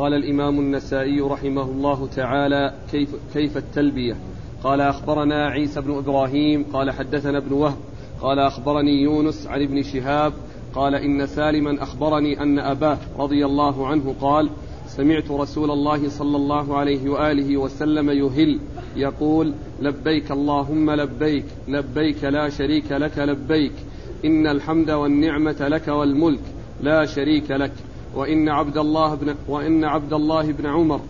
قال الإمام النسائي رحمه الله تعالى كيف, كيف التلبية؟ قال أخبرنا عيسى بن إبراهيم قال حدثنا ابن وهب قال أخبرني يونس عن ابن شهاب قال إن سالما أخبرني أن أباه رضي الله عنه قال سمعت رسول الله صلى الله عليه وآله وسلم يهل يقول لبيك اللهم لبيك لبيك لا شريك لك لبيك إن الحمد والنعمة لك والملك لا شريك لك. وإن عبد الله بن وإن عبد الله بن عمر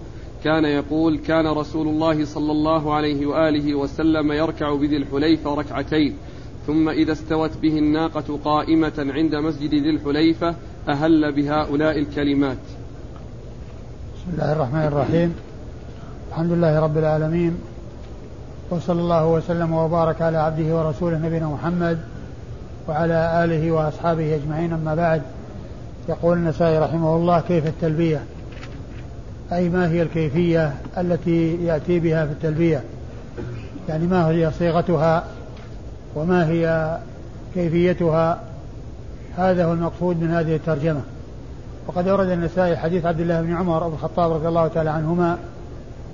كان يقول كان رسول الله صلى الله عليه وآله وسلم يركع بذي الحليفة ركعتين ثم إذا استوت به الناقة قائمة عند مسجد ذي الحليفة أهل بهؤلاء الكلمات. بسم الله الرحمن الرحيم. الحمد لله رب العالمين وصلى الله وسلم وبارك على عبده ورسوله نبينا محمد وعلى آله وأصحابه أجمعين أما بعد. يقول النسائي رحمه الله كيف التلبية؟ أي ما هي الكيفية التي يأتي بها في التلبية؟ يعني ما هي صيغتها؟ وما هي كيفيتها؟ هذا هو المقصود من هذه الترجمة. وقد أورد النسائي حديث عبد الله بن عمر بن الخطاب رضي الله تعالى عنهما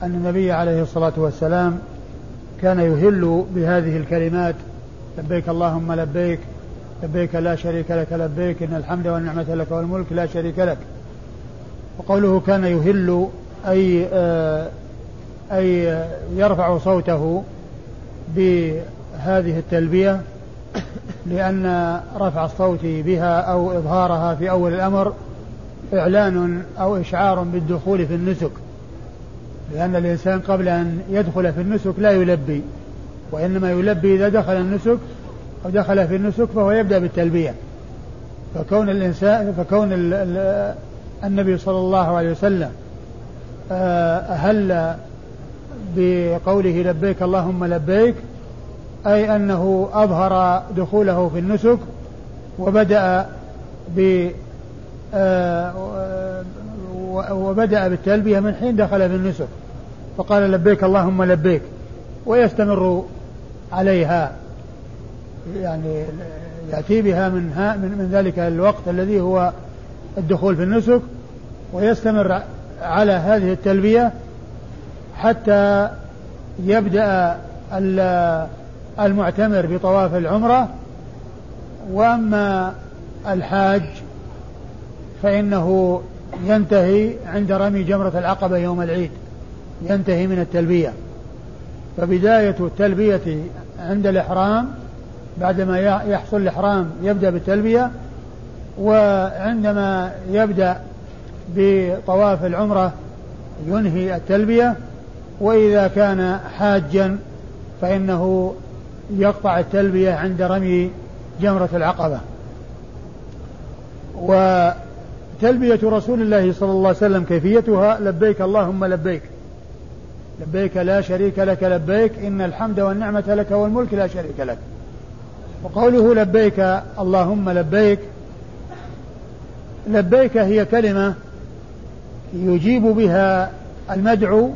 أن النبي عليه الصلاة والسلام كان يهل بهذه الكلمات لبيك اللهم لبيك لبيك لا شريك لك لبيك إن الحمد والنعمة لك والملك لا شريك لك. وقوله كان يهل أي آه أي يرفع صوته بهذه التلبية لأن رفع الصوت بها أو إظهارها في أول الأمر إعلان أو إشعار بالدخول في النسك. لأن الإنسان قبل أن يدخل في النسك لا يلبي وإنما يلبي إذا دخل النسك أو دخل في النسك فهو يبدأ بالتلبية. فكون الإنسان فكون ال ال النبي صلى الله عليه وسلم آه، أهل بقوله لبيك اللهم لبيك أي أنه أظهر دخوله في النسك وبدأ ب آه، وبدأ بالتلبية من حين دخل في النسك. فقال لبيك اللهم لبيك ويستمر عليها. يعني يأتي بها من, من, من ذلك الوقت الذي هو الدخول في النسك ويستمر على هذه التلبية حتى يبدأ المعتمر بطواف العمرة. وأما الحاج فإنه ينتهي عند رمي جمرة العقبة يوم العيد ينتهي من التلبية. فبداية التلبية عند الإحرام بعدما يحصل الإحرام يبدأ بالتلبية وعندما يبدأ بطواف العمرة ينهي التلبية وإذا كان حاجا فإنه يقطع التلبية عند رمي جمرة العقبة. وتلبية رسول الله صلى الله عليه وسلم كيفيتها؟ لبيك اللهم لبيك. لبيك لا شريك لك لبيك إن الحمد والنعمة لك والملك لا شريك لك. وقوله لبيك اللهم لبيك. لبيك هي كلمة يجيب بها المدعو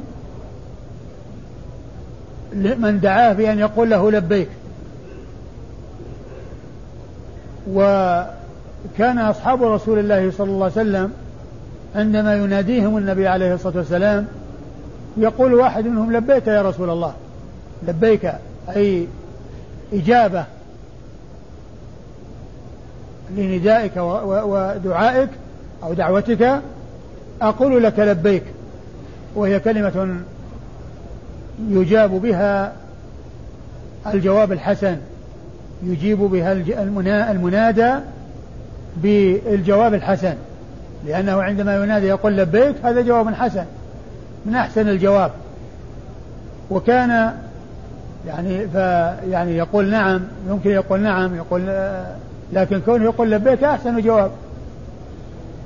من دعاه بأن يقول له لبيك. وكان أصحاب رسول الله صلى الله عليه وسلم عندما يناديهم النبي عليه الصلاة والسلام يقول واحد منهم لبيك يا رسول الله. لبيك أي إجابة. لندائك ودعائك أو دعوتك أقول لك لبيك وهي كلمة يجاب بها الجواب الحسن يجيب بها المنادى بالجواب الحسن لأنه عندما ينادي يقول لبيك هذا جواب حسن من أحسن الجواب. وكان يعني فيعني يقول نعم يمكن يقول نعم يقول لكن كونه يقول لبيك أحسن جواب.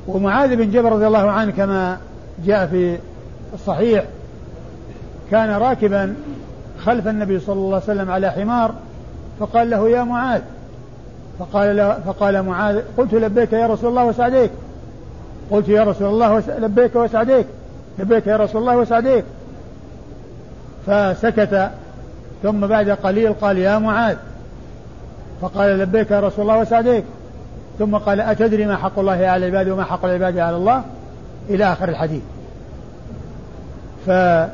ومعاذ بن جبل رضي الله عنه كما جاء في الصحيح كان راكبا خلف النبي صلى الله عليه وسلم على حمار فقال له يا معاذ. فقال له فقال معاذ قلت لبيك يا رسول الله وسعديك. قلت يا رسول الله لبيك وسعديك. لبيك يا رسول الله وسعديك. فسكت. ثم بعد قليل قال يا معاذ. فقال لبيك يا رسول الله وسعديك. ثم قال أتدري ما حق الله على العباد وما حق العباد على الله؟ إلى آخر الحديث. فهذا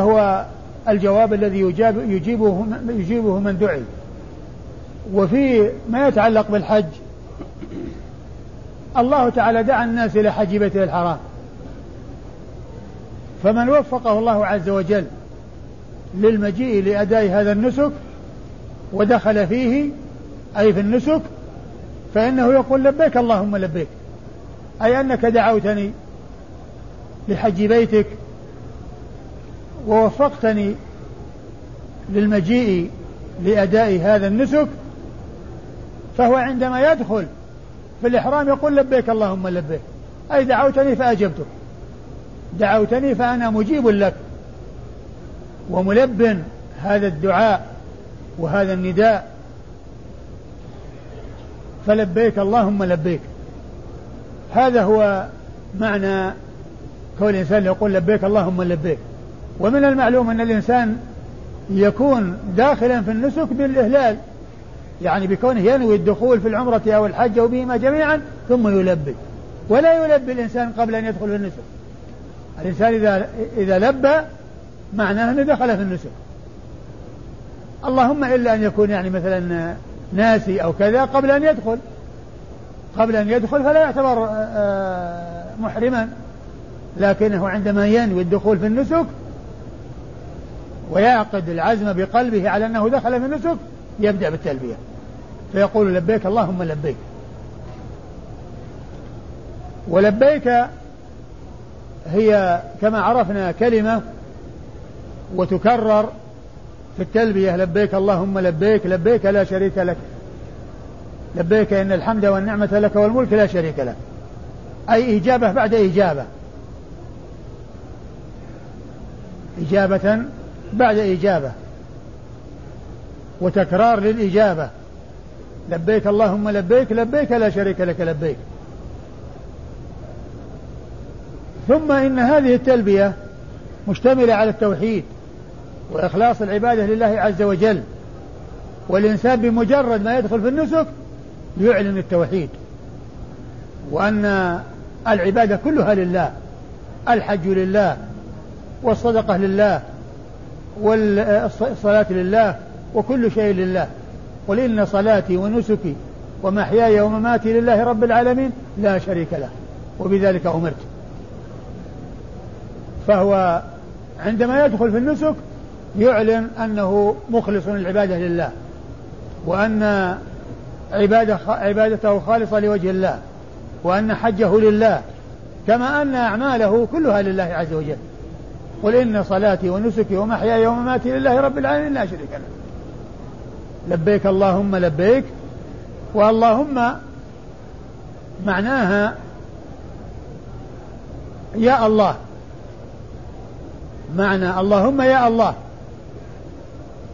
هو الجواب الذي يجاب يجيبه يجيبه من دعي. وفي ما يتعلق بالحج الله تعالى دعا الناس إلى حج بيته الحرام. فمن وفقه الله عز وجل للمجيء لأداء هذا النسك ودخل فيه أي في النسك فإنه يقول لبيك اللهم لبيك. أي أنك دعوتني لحج بيتك ووفقتني للمجيء لأداء هذا النسك فهو عندما يدخل في الإحرام يقول لبيك اللهم لبيك. أي دعوتني فأجبتك. دعوتني فأنا مجيب لك. وملب هذا الدعاء. وهذا النداء. فلبيك اللهم لبيك. هذا هو معنى كون الإنسان يقول لبيك اللهم لبيك. ومن المعلوم أن الإنسان يكون داخلا في النسك بالإهلال. يعني بكونه ينوي الدخول في العمرة أو الحج أو بهما جميعا ثم يلبي. ولا يلبي الإنسان قبل أن يدخل في النسك. الإنسان إذا إذا لبى معناه أنه دخل في النسك. اللهم إلا أن يكون يعني مثلا ناسي أو كذا قبل أن يدخل. قبل أن يدخل فلا يعتبر آه، آه، محرما. لكنه عندما ينوي الدخول في النسك ويعقد العزم بقلبه على أنه دخل في النسك يبدأ بالتلبية. فيقول لبيك اللهم لبيك. ولبيك هي كما عرفنا كلمة وتكرر في التلبية لبيك اللهم لبيك لبيك لا شريك لك. لبيك إن الحمد والنعمة لك والملك لا شريك لك. أي إجابة بعد إجابة. إجابة بعد إجابة. وتكرار للإجابة. لبيك اللهم لبيك لبيك لا شريك لك لبيك. ثم إن هذه التلبية مشتملة على التوحيد. وإخلاص العبادة لله عز وجل والإنسان بمجرد ما يدخل في النسك يعلن التوحيد. وأن العبادة كلها لله الحج لله والصدقة لله والصلاة لله وكل شيء لله. قل إن صلاتي ونسكي ومحياي ومماتي لله رب العالمين لا شريك له وبذلك أمرت. فهو عندما يدخل في النسك يعلن أنه مخلص العبادة لله وأن عبادة عبادته خالصة لوجه الله وأن حجه لله كما أن أعماله كلها لله عز وجل. قل إن صلاتي ونسكي ومحياي ومماتي لله رب العالمين لا شريك له. لبيك اللهم لبيك واللهم معناها يا الله. معنى اللهم يا الله.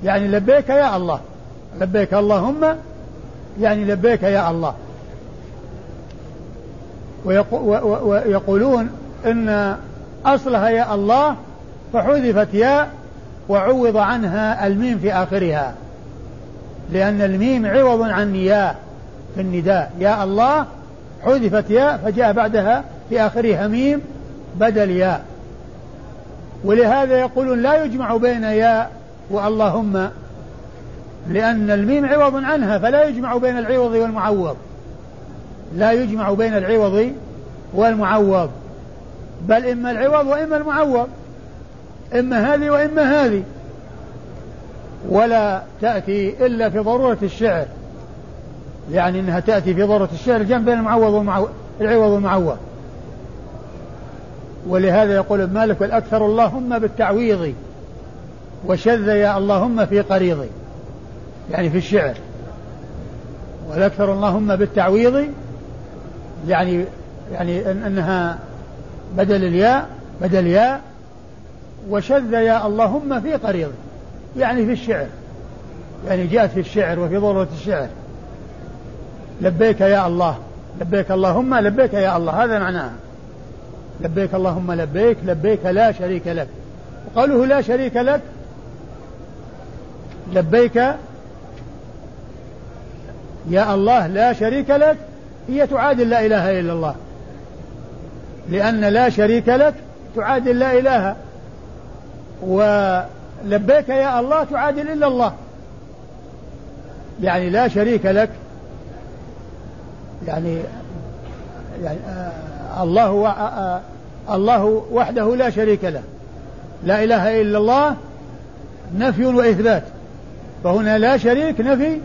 يعني لبيك يا الله. لبيك اللهم يعني لبيك يا الله. ويقولون إن أصلها يا الله فحذفت ياء وعوض عنها الميم في آخرها. لأن الميم عوض عن ياء في النداء. يا الله حذفت ياء فجاء بعدها في آخرها ميم بدل ياء. ولهذا يقولون لا يجمع بين ياء واللهم لأن الميم عوض عنها فلا يجمع بين العوض والمعوض. لا يجمع بين العوض والمعوض. بل إما العوض وإما المعوض. إما هذه وإما هذه ولا تأتي إلا في ضرورة الشعر. يعني أنها تأتي في ضرورة الشعر جنب بين المعوض والمعوض العوض والمعوض. ولهذا يقول ابن مالك والأكثر اللهم بالتعويض. وشذ يا اللهم في قريضي يعني في الشعر. والأكثر اللهم بالتعويض يعني يعني إن أنها بدل الياء بدل ياء. وشذ يا اللهم في قريض يعني في الشعر. يعني جاءت في الشعر وفي ضرورة الشعر. لبيك يا الله لبيك اللهم لبيك يا الله. هذا معناها. لبيك اللهم لبيك لبيك لا شريك لك. وقوله لا شريك لك لبيك. يا الله لا شريك لك. هي تعادل لا إله إلا الله. لأن لا شريك لك تعادل لا إله. ولبيك يا الله تعادل إلا الله. يعني لا شريك لك. يعني, يعني آه الله و آه الله وحده لا شريك له. لا إله إلا الله. نفي وإثبات. فهنا لا شريك نفي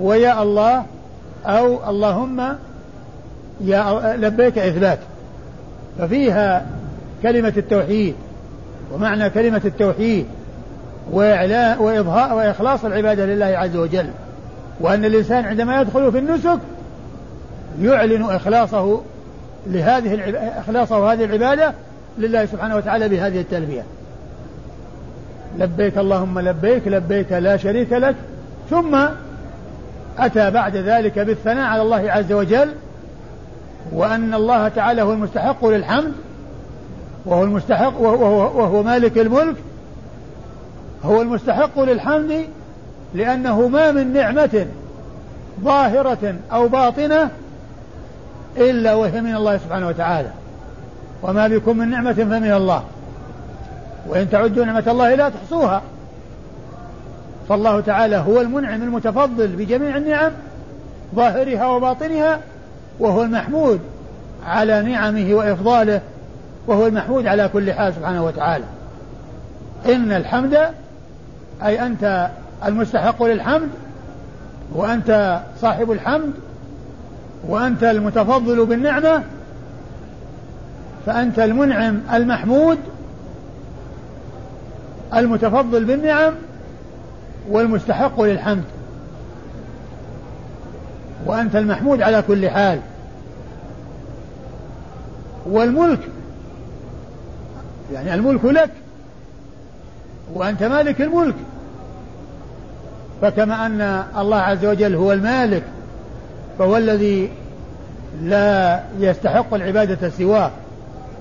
ويا الله أو اللهم يا لبيك إثبات. ففيها كلمة التوحيد ومعنى كلمة التوحيد وإعلاء وإظهار وإخلاص العبادة لله عز وجل. وأن الإنسان عندما يدخل في النسك يعلن إخلاصه لهذه إخلاصه هذه العبادة لله سبحانه وتعالى بهذه التلبية. لبيك اللهم لبيك لبيك لا شريك لك. ثم أتى بعد ذلك بالثناء على الله عز وجل وأن الله تعالى هو المستحق للحمد وهو المستحق وهو, وهو مالك الملك هو المستحق للحمد لأنه ما من نعمة ظاهرة أو باطنة إلا وهي من الله سبحانه وتعالى. وما بكم من نعمة فمن الله. وإن تعدوا نعمة الله لا تحصوها. فالله تعالى هو المنعم المتفضل بجميع النعم ظاهرها وباطنها وهو المحمود على نعمه وإفضاله وهو المحمود على كل حال سبحانه وتعالى. إن الحمد أي أنت المستحق للحمد وأنت صاحب الحمد وأنت المتفضل بالنعمة فأنت المنعم المحمود المتفضل بالنعم والمستحق للحمد. وأنت المحمود على كل حال. والملك يعني الملك لك وأنت مالك الملك. فكما أن الله عز وجل هو المالك فهو الذي لا يستحق العبادة سواه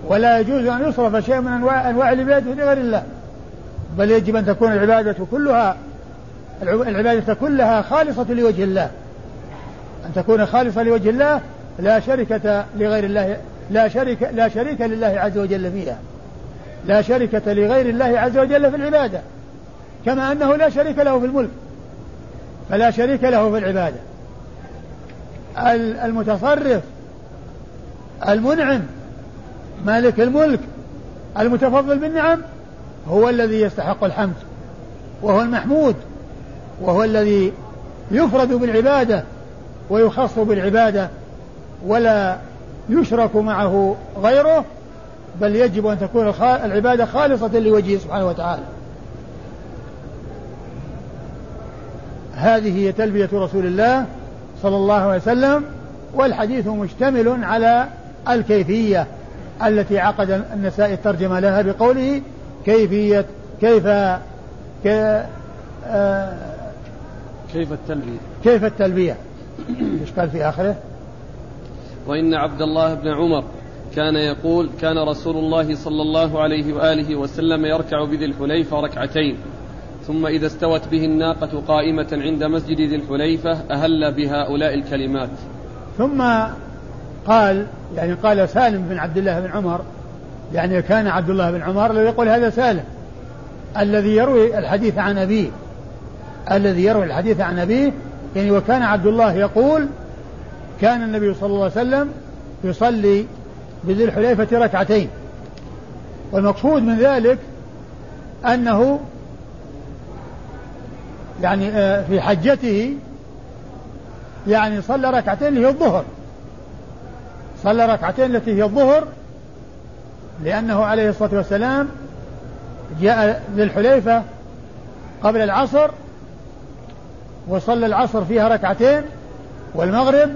ولا يجوز أن يصرف شيء من أنواع, العبادة لغير الله. بل يجب أن تكون العبادة كلها العبادة كلها خالصة لوجه الله. أن تكون خالصة لوجه الله لا شركة لغير الله لا شريك لا شريك لله عز وجل فيها. لا شركة لغير الله عز وجل في العبادة كما أنه لا شريك له في الملك فلا شريك له في العبادة. المتصرف المنعم مالك الملك المتفضل بالنعم هو الذي يستحق الحمد وهو المحمود وهو الذي يفرد بالعبادة ويخص بالعبادة ولا يشرك معه غيره بل يجب أن تكون العبادة خالصة لوجهه سبحانه وتعالى. هذه هي تلبية رسول الله صلى الله عليه وسلم والحديث مشتمل على الكيفية التي عقد النسائي الترجمة لها بقوله كيفية كيف كي آه كيف التلبية؟ كيف التلبية؟ إيش قال في آخره؟ وإن عبد الله بن عمر كان يقول كان رسول الله صلى الله عليه وآله وسلم يركع بذي الحليفة ركعتين ثم إذا استوت به الناقة قائمة عند مسجد ذي الحليفة أهل بهؤلاء الكلمات. ثم قال يعني قال سالم بن عبد الله بن عمر يعني كان عبد الله بن عمر الذي يقول هذا سالم الذي يروي الحديث عن أبيه الذي يروي الحديث عن أبيه يعني وكان عبد الله يقول كان النبي صلى الله عليه وسلم يصلي بذي الحليفة ركعتين. والمقصود من ذلك أنه يعني آه، في حجته يعني صلى ركعتين اللي هي الظهر. صلى ركعتين التي هي الظهر لأنه عليه الصلاة والسلام جاء للحليفة قبل العصر وصلى العصر فيها ركعتين والمغرب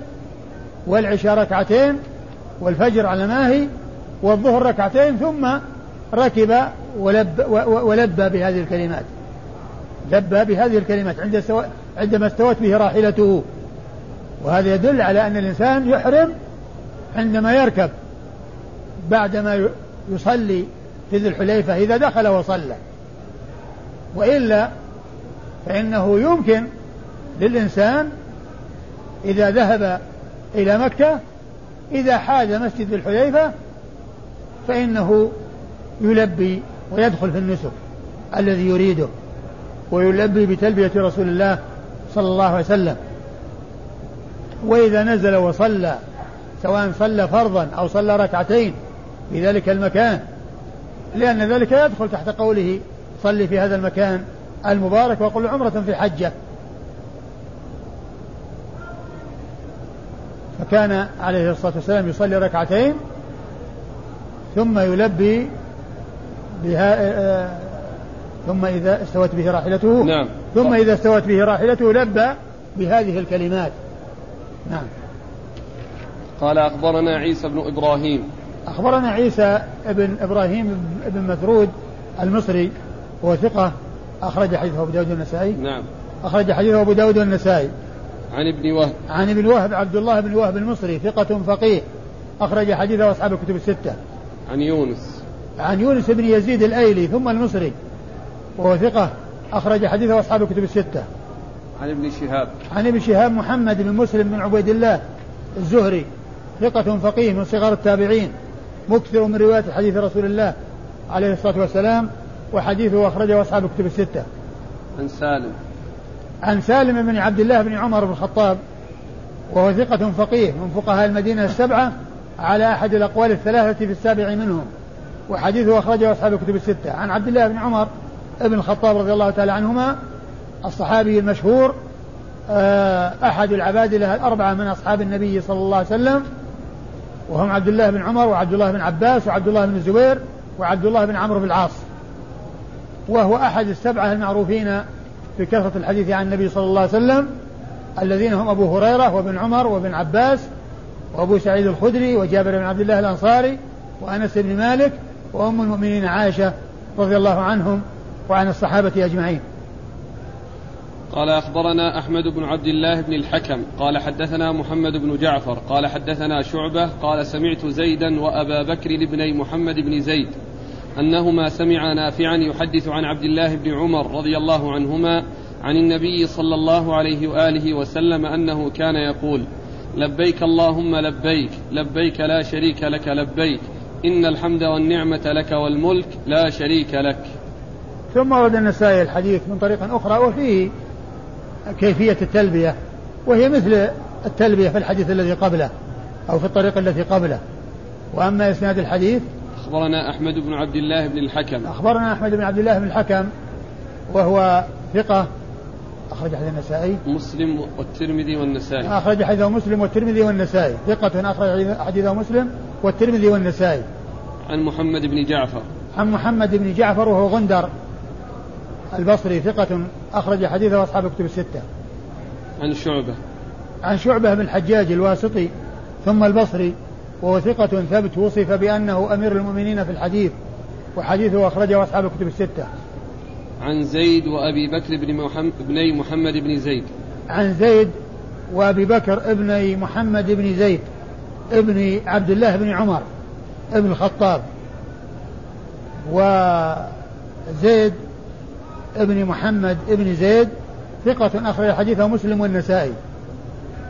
والعشاء ركعتين والفجر على ماهي والظهر ركعتين ثم ركب ولب ولبى بهذه الكلمات. لبى بهذه الكلمات عند عندما استوت به راحلته. وهذا يدل على أن الإنسان يحرم عندما يركب بعدما يصلي في ذي الحليفة إذا دخل وصلى. وإلا فإنه يمكن للإنسان إذا ذهب إلى مكة إذا حاز مسجد ذي الحليفة فإنه يلبي ويدخل في النسك الذي يريده ويلبي بتلبية رسول الله صلى الله عليه وسلم. وإذا نزل وصلى سواء صلى فرضا أو صلى ركعتين في ذلك المكان لأن ذلك يدخل تحت قوله صلي في هذا المكان المبارك وقل عمرة في حجة فكان عليه الصلاة والسلام يصلي ركعتين ثم يلبي بها آه، ثم إذا استوت به راحلته نعم. ثم إذا استوت به راحلته لبى بهذه الكلمات. نعم. قال أخبرنا عيسى بن إبراهيم. أخبرنا عيسى بن إبراهيم بن مثرود المصري هو ثقة أخرج حديثه أبو داود النسائي نعم. أخرج حديثه أبو داود النسائي عن ابن وهب. عن ابن وهب عبد الله بن وهب المصري ثقة فقيه. أخرج حديثه أصحاب الكتب الستة. عن يونس. عن يونس بن يزيد الأيلي ثم المصري وهو ثقة. أخرج حديثه أصحاب الكتب الستة. عن ابن شهاب. عن ابن شهاب محمد بن مسلم بن عبيد الله الزهري ثقة فقيه من صغار التابعين. مكثر من رواية حديث رسول الله عليه الصلاة والسلام وحديثه أخرجه أصحاب الكتب الستة. عن سالم. عن سالم بن عبد الله بن عمر بن الخطاب وهو ثقة فقيه من فقهاء المدينة السبعة على أحد الأقوال الثلاثة في السابع منهم وحديثه أخرجه أصحاب الكتب الستة. عن عبد الله بن عمر بن الخطاب رضي الله تعالى عنهما الصحابي المشهور آه، أحد العبادلة الأربعة من أصحاب النبي صلى الله عليه وسلم وهم عبد الله بن عمر وعبد الله بن عباس وعبد الله بن الزبير وعبد الله بن عمرو بن العاص. وهو أحد السبعة المعروفين في كثرة الحديث عن النبي صلى الله عليه وسلم الذين هم أبو هريرة وابن عمر وابن عباس وأبو سعيد الخدري وجابر بن عبد الله الأنصاري وأنس بن مالك وأم المؤمنين عائشة رضي الله عنهم وعن الصحابة أجمعين. قال أخبرنا أحمد بن عبد الله بن الحكم قال حدثنا محمد بن جعفر قال حدثنا شعبة قال سمعت زيدا وأبا بكر لابني محمد بن زيد أنهما سمعا نافعا يحدث عن عبد الله بن عمر رضي الله عنهما عن النبي صلى الله عليه وآله وسلم أنه كان يقول لبيك اللهم لبيك لبيك لا شريك لك لبيك إن الحمد والنعمة لك والملك لا شريك لك. ثم ورد النسائي الحديث من طريق أخرى وفيه كيفية التلبية وهي مثل التلبية في الحديث الذي قبله أو في الطريق التي قبله. وأما إسناد الحديث أخبرنا أحمد بن عبد الله بن الحكم. أخبرنا أحمد بن عبد الله بن الحكم وهو ثقة أخرج حديث النسائي. مسلم والترمذي والنسائي. أخرج حديثه مسلم والترمذي والنسائي. ثقة أخرج حديثه مسلم والترمذي والنسائي. عن محمد بن جعفر. عن محمد بن جعفر وهو غندر البصري ثقة أخرج حديثه أصحاب الكتب الستة. عن شعبة. عن شعبة بن الحجاج الواسطي ثم البصري وهو ثقة ثبت وصف بأنه أمير المؤمنين في الحديث وحديثه أخرجه أصحاب الكتب الستة. عن زيد وأبي بكر بن محمد بني محمد بن زيد. عن زيد وأبي بكر ابن محمد بن زيد ابن عبد الله بن عمر ابن الخطاب. وزيد ابن محمد ابن زيد ثقة أخرج حديثه مسلم والنسائي.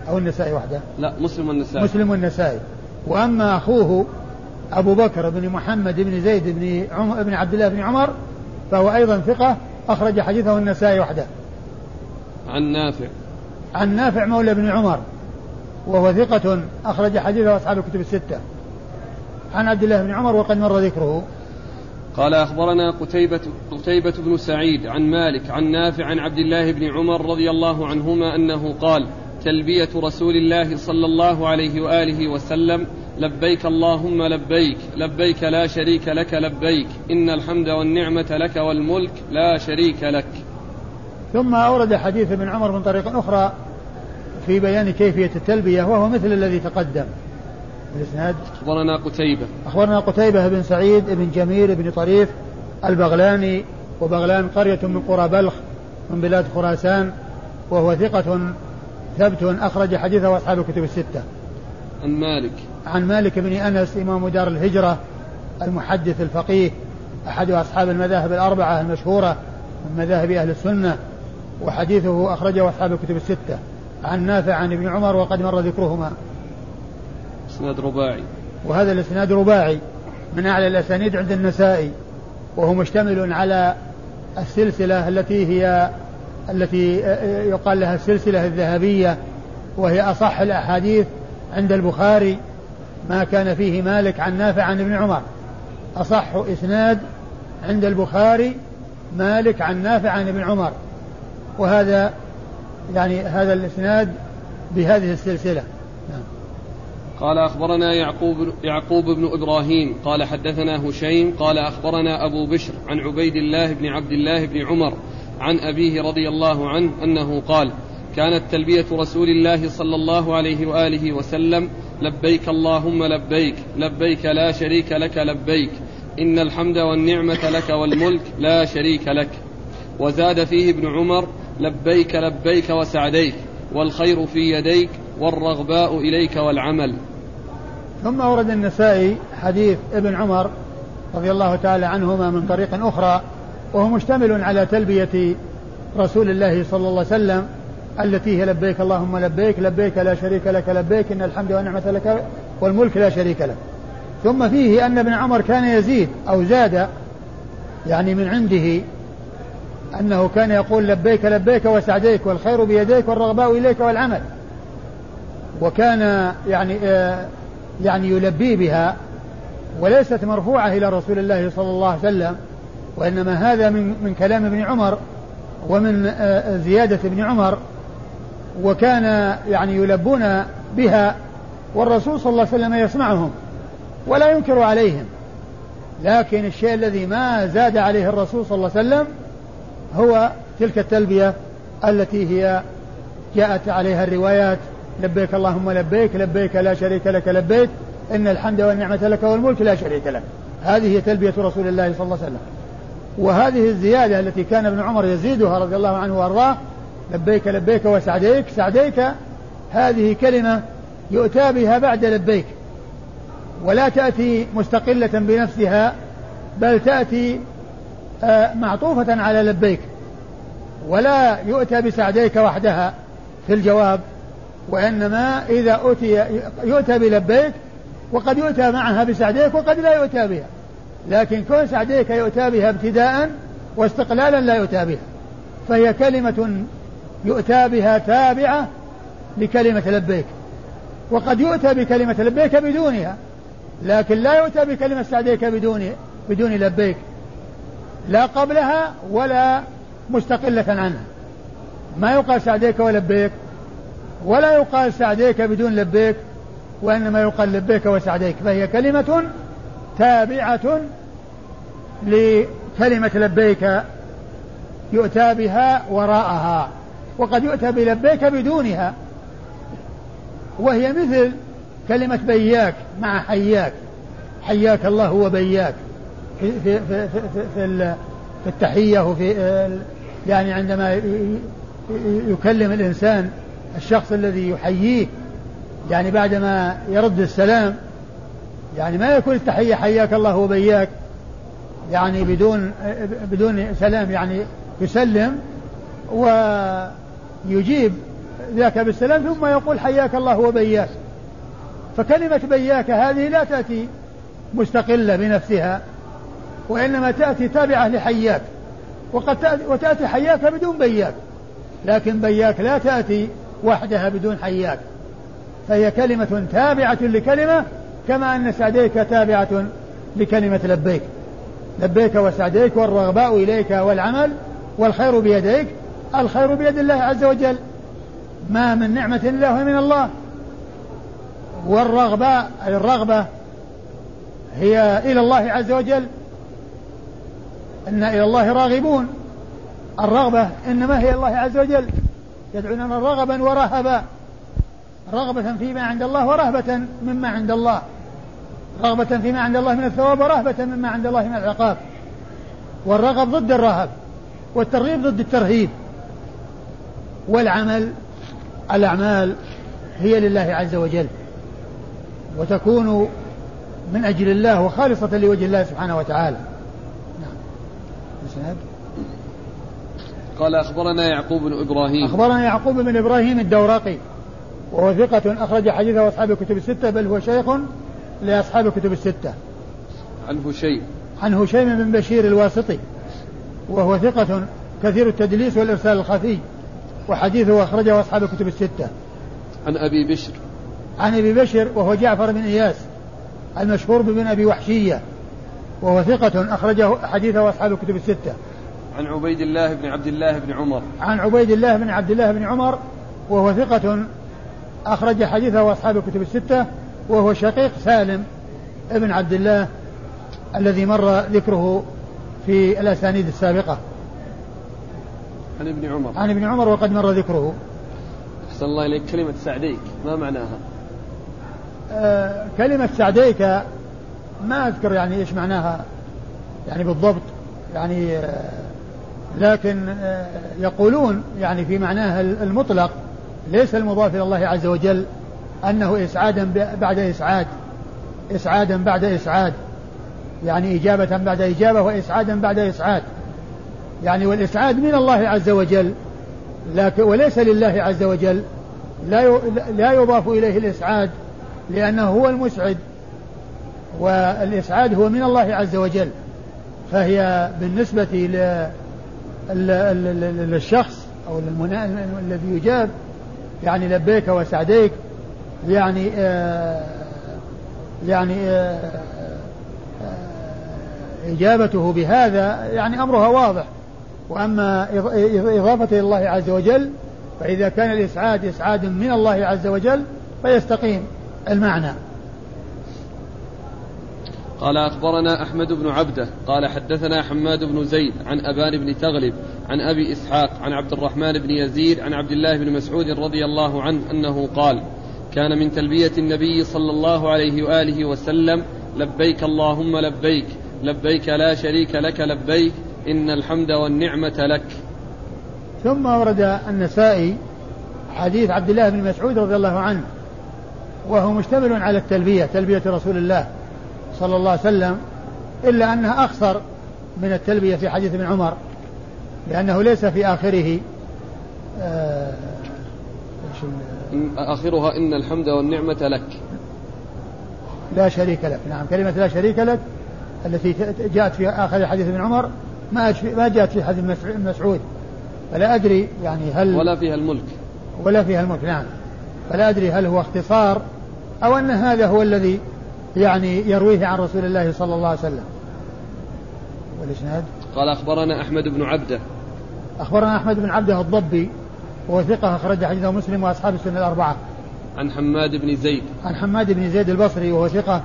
أو النسائي وحده. لا مسلم والنسائي. مسلم والنسائي. وأما أخوه أبو بكر بن محمد بن زيد بن عم بن عبد الله بن عمر فهو أيضا ثقة أخرج حديثه النسائي وحده. عن نافع. عن نافع مولى بن عمر وهو ثقة أخرج حديثه أصحاب الكتب الستة. عن عبد الله بن عمر وقد مر ذكره. قال أخبرنا قتيبة, قتيبة بن سعيد عن مالك عن نافع عن عبد الله بن عمر رضي الله عنهما أنه قال تلبية رسول الله صلى الله عليه وآله وسلم لبيك اللهم لبيك لبيك لا شريك لك لبيك إن الحمد والنعمة لك والملك لا شريك لك. ثم أورد حديث ابن عمر من طريق أخرى في بيان كيفية التلبية وهو مثل الذي تقدم. الإسناد. أخبرنا قتيبة. أخبرنا قتيبة بن سعيد بن جميل بن طريف البغلاني وبغلان قرية من قرى بلخ من بلاد خراسان وهو ثقة ثبت أخرج حديثه أصحاب الكتب الستة. عن مالك. عن مالك بن أنس إمام دار الهجرة المحدث الفقيه أحد أصحاب المذاهب الأربعة المشهورة من مذاهب أهل السنة وحديثه أخرجه أصحاب الكتب الستة. عن نافع عن ابن عمر وقد مر ذكرهما. اسناد رباعي. وهذا الإسناد رباعي من أعلى الأسانيد عند النسائي وهو مشتمل على السلسلة التي هي التي يقال لها السلسلة الذهبية وهي أصح الأحاديث عند البخاري ما كان فيه مالك عن نافع عن ابن عمر. أصح إسناد عند البخاري مالك عن نافع عن ابن عمر. وهذا يعني هذا الإسناد بهذه السلسلة. نعم. قال أخبرنا يعقوب يعقوب بن إبراهيم قال حدثنا هشيم قال أخبرنا أبو بشر عن عبيد الله بن عبد الله بن عمر عن أبيه رضي الله عنه أنه قال كانت تلبية رسول الله صلى الله عليه وآله وسلم لبيك اللهم لبيك لبيك لا شريك لك لبيك إن الحمد والنعمة لك والملك لا شريك لك. وزاد فيه ابن عمر لبيك لبيك وسعديك والخير في يديك والرغباء إليك والعمل. ثم أورد النسائي حديث ابن عمر رضي الله تعالى عنهما من طريق أخرى وهو مشتمل على تلبية رسول الله صلى الله عليه وسلم التي هي لبيك اللهم لبيك لبيك لا شريك لك لبيك إن الحمد والنعمة لك والملك لا شريك لك. ثم فيه أن ابن عمر كان يزيد أو زاد يعني من عنده أنه كان يقول لبيك لبيك وسعديك والخير بيديك والرغباء إليك والعمل. وكان يعني آه يعني يلبي بها وليست مرفوعة إلى رسول الله صلى الله عليه وسلم وإنما هذا من من كلام ابن عمر ومن آه زيادة ابن عمر وكان يعني يلبون بها والرسول صلى الله عليه وسلم يسمعهم ولا ينكر عليهم. لكن الشيء الذي ما زاد عليه الرسول صلى الله عليه وسلم هو تلك التلبية التي هي جاءت عليها الروايات لبيك اللهم لبيك لبيك لا شريك لك لبيك. إن الحمد والنعمة لك والملك لا شريك لك. هذه هي تلبية رسول الله صلى الله عليه وسلم. وهذه الزيادة التي كان ابن عمر يزيدها رضي الله عنه وأرضاه لبيك لبيك وسعديك سعديك. هذه كلمة يؤتى بها بعد لبيك. ولا تأتي مستقلة بنفسها بل تأتي آه، معطوفة على لبيك. ولا يؤتى بسعديك وحدها. في الجواب وإنما إذا أتي يؤتى بلبيك وقد يؤتى معها بسعديك وقد لا يؤتى بها. لكن كون سعديك يؤتى بها ابتداء واستقلالا لا يؤتى بها. فهي كلمة يؤتى بها تابعة لكلمة لبيك. وقد يؤتى بكلمة لبيك بدونها لكن لا يؤتى بكلمة سعديك بدون بدون لبيك. لا قبلها ولا مستقلة عنها. ما يقال سعديك ولبيك؟ ولا يقال سعديك بدون لبيك وإنما يقال لبيك وسعديك. فهي كلمة تابعة لكلمة لبيك يؤتى بها وراءها وقد يؤتى بلبيك بدونها. وهي مثل كلمة بياك مع حياك. حياك الله وبياك. في في في في, في, في التحية وفي يعني عندما يكلم الإنسان الشخص الذي يحييه يعني بعدما يرد السلام يعني ما يكون التحية حياك الله وبياك يعني بدون بدون سلام يعني يسلم ويجيب ذاك بالسلام ثم يقول حياك الله وبياك. فكلمة بياك هذه لا تأتي مستقلة بنفسها وإنما تأتي تابعة لحياك وقد تأتي وتأتي حياك بدون بياك لكن بياك لا تأتي وحدها بدون حياك فهي كلمة تابعة لكلمة كما أن سعديك تابعة لكلمة لبيك. لبيك وسعديك والرغباء إليك والعمل والخير بيديك. الخير بيد الله عز وجل. ما من نعمة إلا وهي من الله. والرغبة الرغبة هي إلى الله عز وجل. إن إلى الله راغبون. الرغبة إنما هي الله عز وجل. يدعوننا رغبا ورهبا. رغبة فيما عند الله ورهبة مما عند الله. رغبة فيما عند الله من الثواب ورهبة مما عند الله من العقاب. والرغب ضد الرهب والترغيب ضد الترهيب. والعمل الأعمال هي لله عز وجل وتكون من أجل الله وخالصة لوجه الله سبحانه وتعالى. نعم. قال أخبرنا يعقوب بن إبراهيم. أخبرنا يعقوب بن إبراهيم الدورقي وهو ثقة أخرج حديثه أصحاب الكتب الستة بل هو شيخ لأصحاب الكتب الستة. عن هشيم. عن هشيم بن بشير الواسطي وهو ثقة كثير التدليس والإرسال الخفي وحديثه أخرجه أصحاب الكتب الستة. عن أبي بشر. عن أبي بشر وهو جعفر بن إياس المشهور بن أبي وحشية وهو ثقة أخرجه حديثه أصحاب الكتب الستة. عن عبيد الله بن عبد الله بن عمر. عن عبيد الله بن عبد الله بن عمر وهو ثقة أخرج حديثه أصحاب الكتب الستة وهو شقيق سالم ابن عبد الله الذي مر ذكره في الأسانيد السابقة. عن ابن عمر. عن ابن عمر وقد مر ذكره. أحسن الله إليك. كلمة سعديك ما معناها؟ آه كلمة سعديك ما أذكر يعني إيش معناها يعني بالضبط يعني آه لكن آه يقولون يعني في معناها المطلق ليس المضاف إلى الله عز وجل أنه إسعادا بعد إسعاد إسعادا بعد إسعاد يعني إجابة بعد إجابة وإسعادا بعد إسعاد. يعني والإسعاد من الله عز وجل لكن وليس لله عز وجل لا لا يضاف إليه الإسعاد لأنه هو المسعد والإسعاد هو من الله عز وجل. فهي بالنسبة للشخص أو الذي يجاب يعني لبيك وسعديك يعني آه يعني آه آه إجابته بهذا يعني أمرها واضح. وأما إضافته إلى الله عز وجل فإذا كان الإسعاد إسعاد من الله عز وجل فيستقيم المعنى. قال أخبرنا أحمد بن عبده قال حدثنا حماد بن زيد عن أبان بن تغلب عن أبي إسحاق عن عبد الرحمن بن يزيد عن عبد الله بن مسعود رضي الله عنه أنه قال كان من تلبية النبي صلى الله عليه وآله وسلم لبيك اللهم لبيك لبيك لا شريك لك لبيك إن الحمد والنعمة لك. ثم ورد النسائي حديث عبد الله بن مسعود رضي الله عنه وهو مشتمل على التلبية تلبية رسول الله. صلى الله عليه وسلم إلا أنها أقصر من التلبية في حديث ابن عمر لأنه ليس في آخره. آه آخرها إن الحمد والنعمة لك. لا شريك لك. نعم كلمة لا شريك لك التي جاءت في آخر حديث ابن عمر ما ما جاءت في حديث مسعود. فلا أدري يعني هل ولا فيها الملك. ولا فيها الملك نعم. فلا أدري هل هو اختصار أو أن هذا هو الذي يعني يرويه عن رسول الله صلى الله عليه وسلم. والإسناد؟ قال أخبرنا أحمد بن عبده. أخبرنا أحمد بن عبده الضبي وهو ثقة أخرج حديثه مسلم وأصحاب السنة الأربعة. عن حماد بن زيد. عن حماد بن زيد البصري وهو ثقة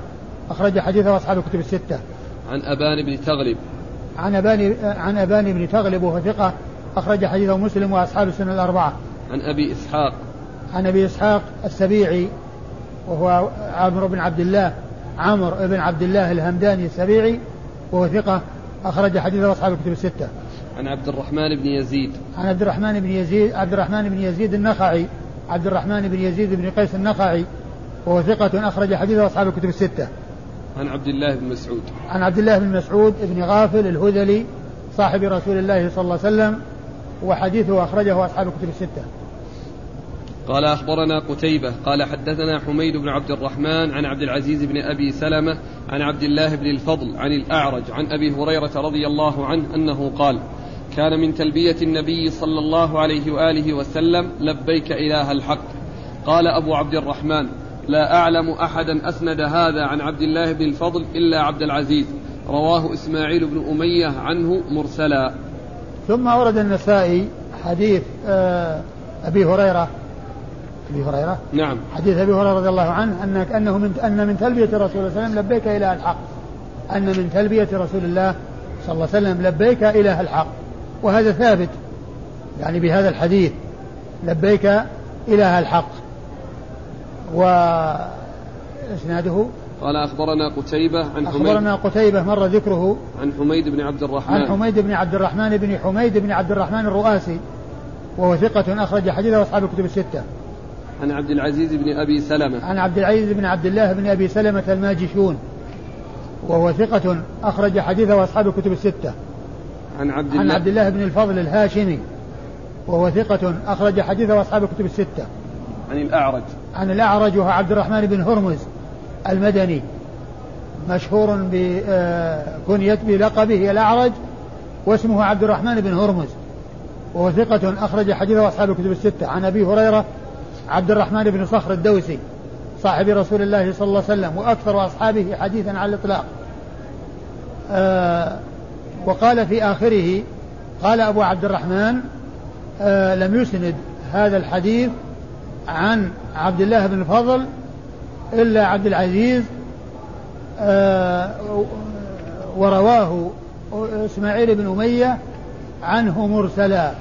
أخرج حديثه أصحاب الكتب الستة. عن أبان بن تغلب. عن أبان عن أبان بن تغلب وهو ثقة أخرج حديثه مسلم وأصحاب السنة الأربعة. عن أبي إسحاق. عن أبي إسحاق السبيعي وهو عمرو بن عبد الله. عمرو بن عبد الله الهمداني السبيعي وهو ثقة أخرج حديثه أصحاب الكتب الستة. عن عبد الرحمن بن يزيد. عن عبد الرحمن بن يزيد عبد الرحمن بن يزيد النخعي عبد الرحمن بن يزيد بن قيس النخعي وهو ثقة أخرج حديثه أصحاب الكتب الستة. عن عبد الله بن مسعود. عن عبد الله بن مسعود بن غافل الهذلي صاحب رسول الله صلى الله عليه وسلم وحديثه أخرجه أصحاب الكتب الستة. قال أخبرنا قتيبة قال حدثنا حميد بن عبد الرحمن عن عبد العزيز بن أبي سلمة عن عبد الله بن الفضل عن الأعرج عن أبي هريرة رضي الله عنه أنه قال كان من تلبية النبي صلى الله عليه وآله وسلم لبيك إله الحق. قال أبو عبد الرحمن لا أعلم أحدا أسند هذا عن عبد الله بن الفضل إلا عبد العزيز. رواه إسماعيل بن أمية عنه مرسلا. ثم ورد النسائي حديث أبي هريرة أبي هريرة. نعم. حديث أبي هريرة رضي الله عنه انك أنه من أن من تلبية الرسول صلى الله عليه وسلم لبيك اله الحق. أن من تلبية رسول الله صلى الله عليه وسلم لبيك اله الحق. وهذا ثابت. يعني بهذا الحديث. لبيك اله الحق. واسناده قال أخبرنا قتيبة عن حميد. أخبرنا قتيبة مر ذكره. عن حميد بن عبد الرحمن. عن حميد بن عبد الرحمن بن حميد بن عبد الرحمن الرؤاسي. وهو ثقة أخرج حديثه أصحاب الكتب الستة. عن عبد العزيز بن أبي سلمة عن عبد العزيز بن عبد الله بن أبي سلمة الماجشون وهو ثقة أخرج حديثه أصحاب الكتب الستة. عن عبد الله عن عبد الله بن الفضل الهاشمي وهو ثقة أخرج حديثه أصحاب الكتب الستة. عن الأعرج عن الأعرج وهو عبد الرحمن بن هرمز المدني مشهور بكنية بلقبه الأعرج واسمه عبد الرحمن بن هرمز وهو ثقة أخرج حديثه أصحاب الكتب الستة عن أبي هريرة عبد الرحمن بن صخر الدوسي صاحب رسول الله صلى الله عليه وسلم وأكثر أصحابه حديثا على الإطلاق. آه وقال في آخره قال أبو عبد الرحمن آه لم يسند هذا الحديث عن عبد الله بن الفضل إلا عبد العزيز آه ورواه إسماعيل بن أمية عنه مرسلا.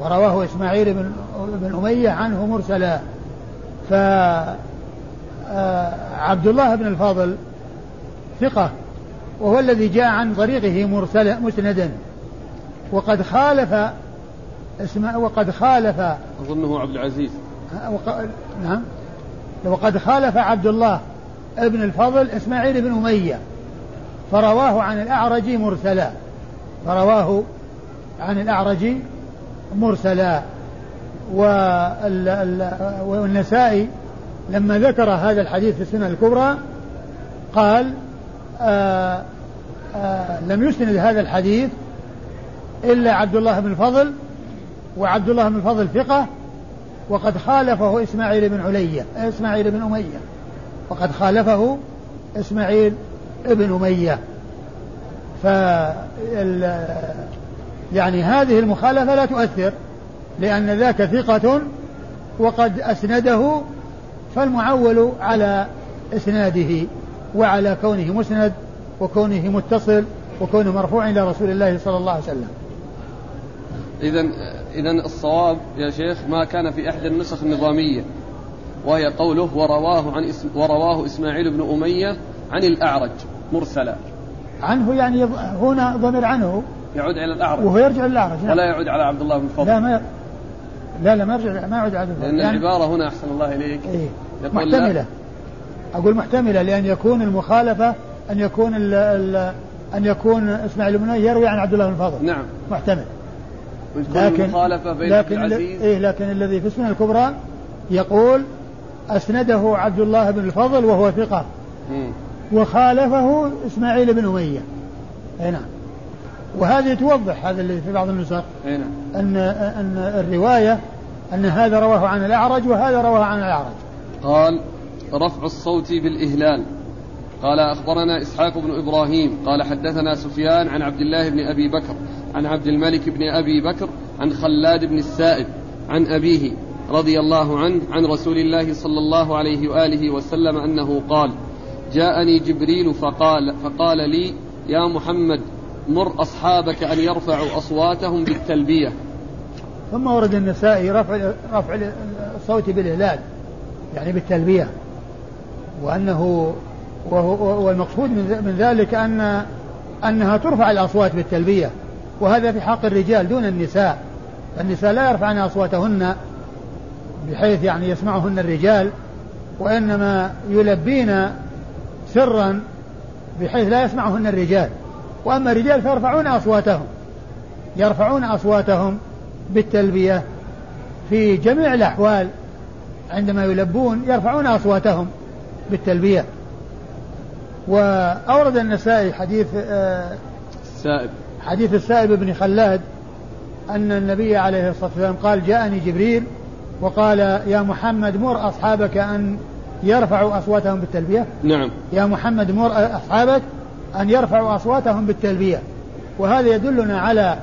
ورواه إسماعيل بن بن أمية عنه مرسلا. فعبد آه، الله بن الفضل ثقة وهو الذي جاء عن طريقه مرسلا مسندا. وقد خالف اسم وقد خالف أظنه عبد العزيز. نعم. وقد خالف عبد الله ابن الفضل إسماعيل بن أمية. فرواه عن الأعرج مرسلا. فرواه عن الأعرج مرسلا والنسائي لما ذكر هذا الحديث في السنة الكبرى قال آآ آآ لم يسند هذا الحديث إلا عبد الله بن الفضل وعبد الله بن الفضل ثقة وقد خالفه إسماعيل بن علية إسماعيل بن أمية وقد خالفه إسماعيل بن أمية. ف يعني هذه المخالفة لا تؤثر لأن ذاك ثقة وقد أسنده فالمعول على إسناده وعلى كونه مسند وكونه متصل وكونه مرفوع إلى رسول الله صلى الله عليه وسلم. إذا إذا الصواب يا شيخ ما كان في إحدى النسخ النظامية وهي قوله ورواه عن اسم ورواه إسماعيل بن أمية عن الأعرج مرسلا. عنه يعني هنا ضمير عنه. يعود إلى الأعرج. وهو يرجع للأعرج نعم. ولا يعود على عبد الله بن فضل. لا ما لا لا ما يرجع ما يعود على عبد الله. لأن يعني العبارة هنا أحسن الله إليك. إيه. محتملة. أقول محتملة لأن يكون المخالفة أن يكون ال ال أن يكون إسماعيل بن يروي عن عبد الله بن فضل. نعم. محتمل. لكن المخالفة بين لكن العزيز. إيه لكن الذي في السنة الكبرى يقول أسنده عبد الله بن الفضل وهو ثقة. وخالفه إسماعيل بن أمية. أي نعم. وهذه توضح هذا اللي في بعض النسخ نعم. أن أن الرواية أن هذا رواه عن الأعرج وهذا رواه عن الأعرج. قال رفع الصوت بالإهلال. قال أخبرنا إسحاق بن إبراهيم. قال حدثنا سفيان عن عبد الله بن أبي بكر عن عبد الملك بن أبي بكر عن خلاد بن السائب عن أبيه رضي الله عنه عن رسول الله صلى الله عليه وآله وسلم أنه قال جاءني جبريل فقال فقال لي يا محمد مر أصحابك أن يرفعوا أصواتهم بالتلبية. ثم ورد النسائي رفع رفع الصوت بالإهلال يعني بالتلبية. وأنه والمقصود من ذلك أن أنها ترفع الأصوات بالتلبية. وهذا في حق الرجال دون النساء. النساء لا يرفعن أصواتهن بحيث يعني يسمعهن الرجال وإنما يلبين سرا بحيث لا يسمعهن الرجال. وأما الرجال فيرفعون أصواتهم يرفعون أصواتهم بالتلبية في جميع الأحوال عندما يلبون يرفعون أصواتهم بالتلبية. وأورد النسائي حديث آه، السائب حديث السائب بن خلاد أن النبي عليه الصلاة والسلام قال جاءني جبريل وقال يا محمد مر أصحابك أن يرفعوا أصواتهم بالتلبية. نعم. يا محمد مر أصحابك أن يرفعوا أصواتهم بالتلبية. وهذا يدلنا على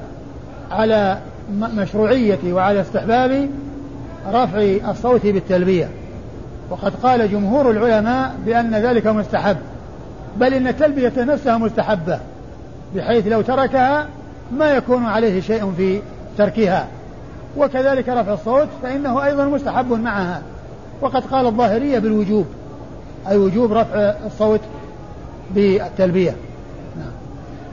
على مشروعية وعلى استحباب رفع الصوت بالتلبية. وقد قال جمهور العلماء بأن ذلك مستحب بل إن التلبية نفسها مستحبة بحيث لو تركها ما يكون عليه شيء في تركها. وكذلك رفع الصوت فإنه أيضا مستحب معها. وقد قال الظاهرية بالوجوب أي وجوب رفع الصوت بالتلبية. نعم.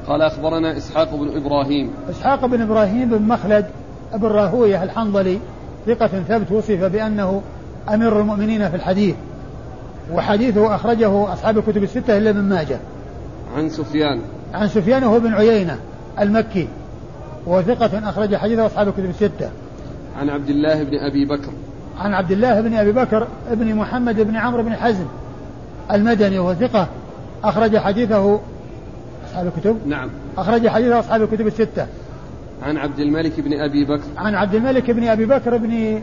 قال أخبرنا إسحاق بن إبراهيم. إسحاق بن إبراهيم بن مخلد بن راهوية الحنظلي ثقة ثبت وصف بأنه أمير المؤمنين في الحديث وحديثه أخرجه أصحاب الكتب الستة إلا ابن ماجه. عن سفيان. عن سفيان هو بن عيينة المكي وثقة أخرج حديثه أصحاب الكتب الستة. عن عبد الله بن أبي بكر. عن عبد الله بن أبي بكر بن محمد بن عمرو بن حزم المدني وهو ثقة أخرج حديثه أصحاب الكتب. نعم. أخرج حديثه أصحاب الكتب الستة. عن عبد الملك بن أبي بكر. عن عبد الملك بن أبي بكر بن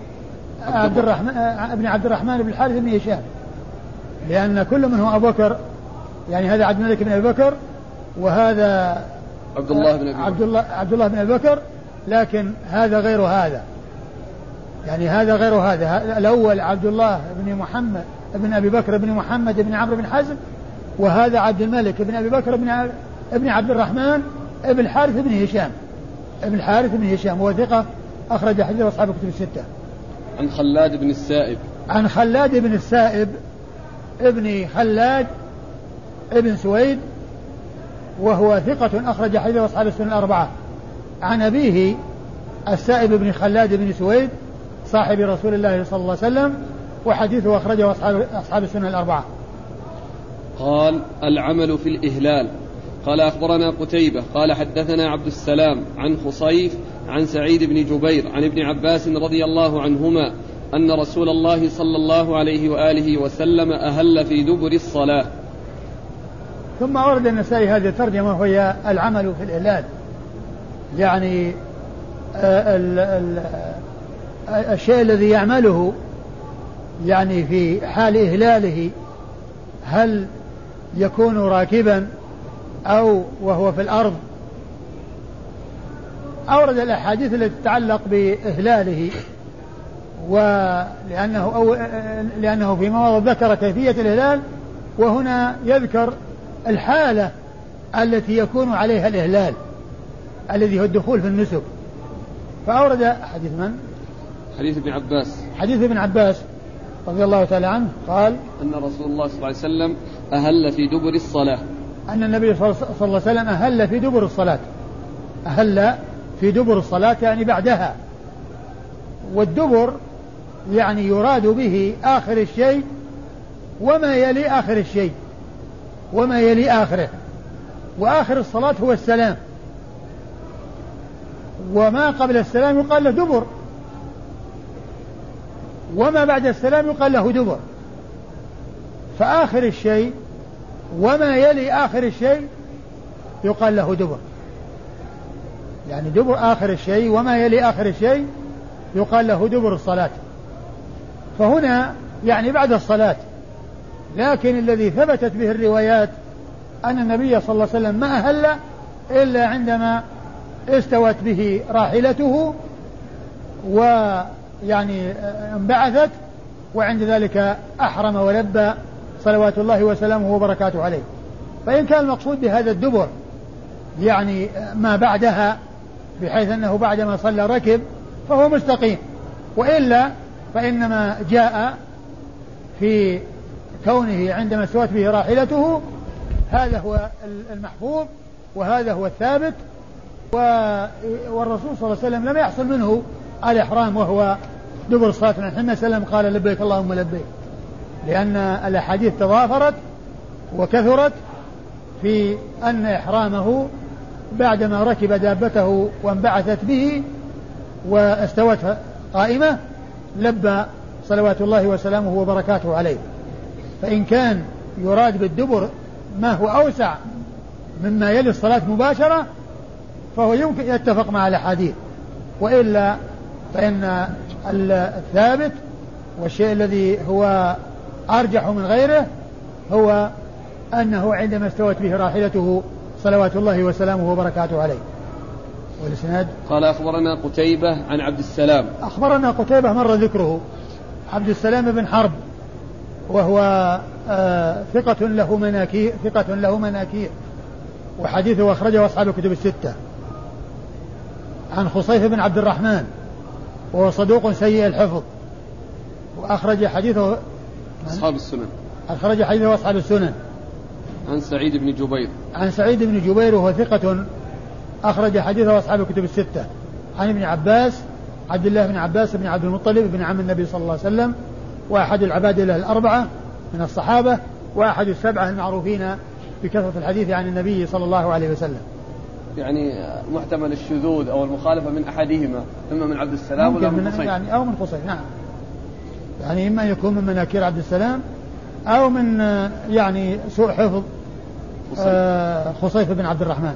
عبد الرحمن. ابن عبد الرحمن بن الحارث بن هشام. لأن كل منهم أبو بكر يعني هذا عبد الملك بن أبي بكر وهذا عبد الله بن أبي عبد الله عبد الله بن أبي بكر لكن هذا غير هذا. يعني هذا غير هذا. الأول عبد الله بن محمد بن أبي بكر بن محمد بن عمرو بن حزم وهذا عبد الملك بن أبي بكر بن ابن عبد الرحمن ابن الحارث بن هشام. ابن الحارث بن هشام هو ثقة أخرج حديث أصحاب الكتب الستة. عن خلاد بن السائب. عن خلاد بن السائب ابن خلاد ابن سويد وهو ثقة أخرج حديث أصحاب السنة الأربعة. عن أبيه السائب بن خلاد بن سويد صاحب رسول الله صلى الله عليه وسلم وحديثه أخرجه أصحاب أصحاب السنة الأربعة. قال العمل في الإهلال. قال أخبرنا قتيبة. قال حدثنا عبد السلام عن خصيف عن سعيد بن جبير عن ابن عباس رضي الله عنهما أن رسول الله صلى الله عليه وآله وسلم أهل في دبر الصلاة. ثم أورد النسائي هذه الترجمة وهي العمل في الإهلال. يعني آه، ال ال الشيء الذي يعمله يعني في حال إهلاله هل يكون راكبا أو وهو في الأرض. أورد الأحاديث التي تتعلق بإهلاله ولأنه أو لأنه في مواضع ذكر كيفية الإهلال وهنا يذكر الحالة التي يكون عليها الإهلال الذي هو الدخول في النسك. فأورد حديث من؟ حديث ابن عباس. حديث ابن عباس رضي الله تعالى عنه قال أن رسول الله صلى الله عليه وسلم أهل في دبر الصلاة. أن النبي صلى الله عليه وسلم أهل في دبر الصلاة. أهل في دبر الصلاة يعني بعدها. والدبر يعني يراد به آخر الشيء وما يلي آخر الشيء. وما يلي آخره. وآخر الصلاة هو السلام. وما قبل السلام يقال له دبر. وما بعد السلام يقال له دبر. فآخر الشيء وما يلي آخر الشيء يقال له دبر. يعني دبر آخر الشيء وما يلي آخر الشيء يقال له دبر الصلاة. فهنا يعني بعد الصلاة لكن الذي ثبتت به الروايات أن النبي صلى الله عليه وسلم ما أهل إلا عندما استوت به راحلته ويعني انبعثت وعند ذلك أحرم ولبى صلوات الله وسلامه وبركاته عليه. فإن كان المقصود بهذا الدبر يعني ما بعدها بحيث أنه بعدما صلى ركب فهو مستقيم. وإلا فإنما جاء في كونه عندما استوت به راحلته هذا هو المحفوظ وهذا هو الثابت والرسول صلى الله عليه وسلم لم يحصل منه الإحرام وهو دبر الصلاة عليه وسلم قال لبيك اللهم لبيك. لأن الأحاديث تضافرت وكثرت في أن إحرامه بعدما ركب دابته وانبعثت به واستوت قائمة لبى صلوات الله وسلامه وبركاته عليه. فإن كان يراد بالدبر ما هو أوسع مما يلي الصلاة مباشرة فهو يمكن يتفق مع الأحاديث. وإلا فإن الثابت والشيء الذي هو أرجح من غيره هو أنه عندما استوت به راحلته صلوات الله وسلامه وبركاته عليه. والإسناد؟ قال أخبرنا قتيبة عن عبد السلام. أخبرنا قتيبة مر ذكره. عبد السلام بن حرب وهو آه ثقة له مناكير ثقة له مناكير وحديثه أخرجه أصحاب الكتب الستة. عن خصيف بن عبد الرحمن وهو صدوق سيء الحفظ وأخرج حديثه أصحاب السنن. أخرج حديثه أصحاب السنن. عن سعيد بن جبير. عن سعيد بن جبير وهو ثقة أخرج حديثه أصحاب الكتب الستة. عن ابن عباس عبد الله بن عباس بن عبد المطلب بن عم النبي صلى الله عليه وسلم وأحد العباد له الأربعة من الصحابة وأحد السبعة المعروفين بكثرة الحديث عن النبي صلى الله عليه وسلم. يعني محتمل الشذوذ أو المخالفة من أحدهما إما من عبد السلام ولا من قصير يعني أو من قصير نعم. يعني إما يكون من مناكير عبد السلام أو من يعني سوء حفظ آه خصيف بن عبد الرحمن.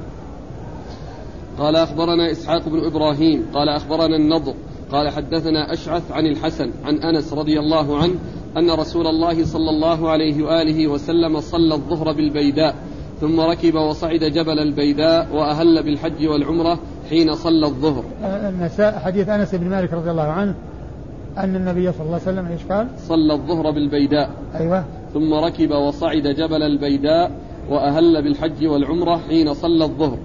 قال أخبرنا إسحاق بن إبراهيم قال أخبرنا النضر قال حدثنا أشعث عن الحسن عن أنس رضي الله عنه أن رسول الله صلى الله عليه وآله وسلم صلى الظهر بالبيداء ثم ركب وصعد جبل البيداء وأهل بالحج والعمرة حين صلى الظهر. النساء حديث أنس بن مالك رضي الله عنه أن النبي صلى الله عليه وسلم إيش قال؟ صلى الظهر بالبيداء. أيوة. ثم ركب وصعد جبل البيداء وأهل بالحج والعمرة حين صلى الظهر.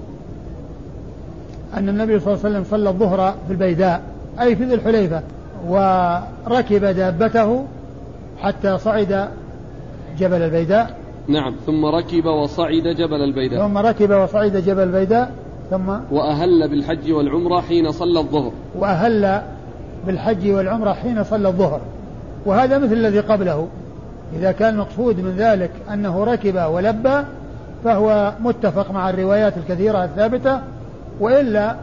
أن النبي صلى الله عليه وسلم صلى الظهر في البيداء أي في ذي الحليفة وركب دابته حتى صعد جبل البيداء. نعم ثم ركب وصعد جبل البيداء. ثم ركب وصعد جبل البيداء ثم وأهل بالحج والعمرة حين صلى الظهر. وأهل بالحج والعمرة حين صلى الظهر. وهذا مثل الذي قبله. إذا كان المقصود من ذلك أنه ركب ولبى فهو متفق مع الروايات الكثيرة الثابتة. وإلا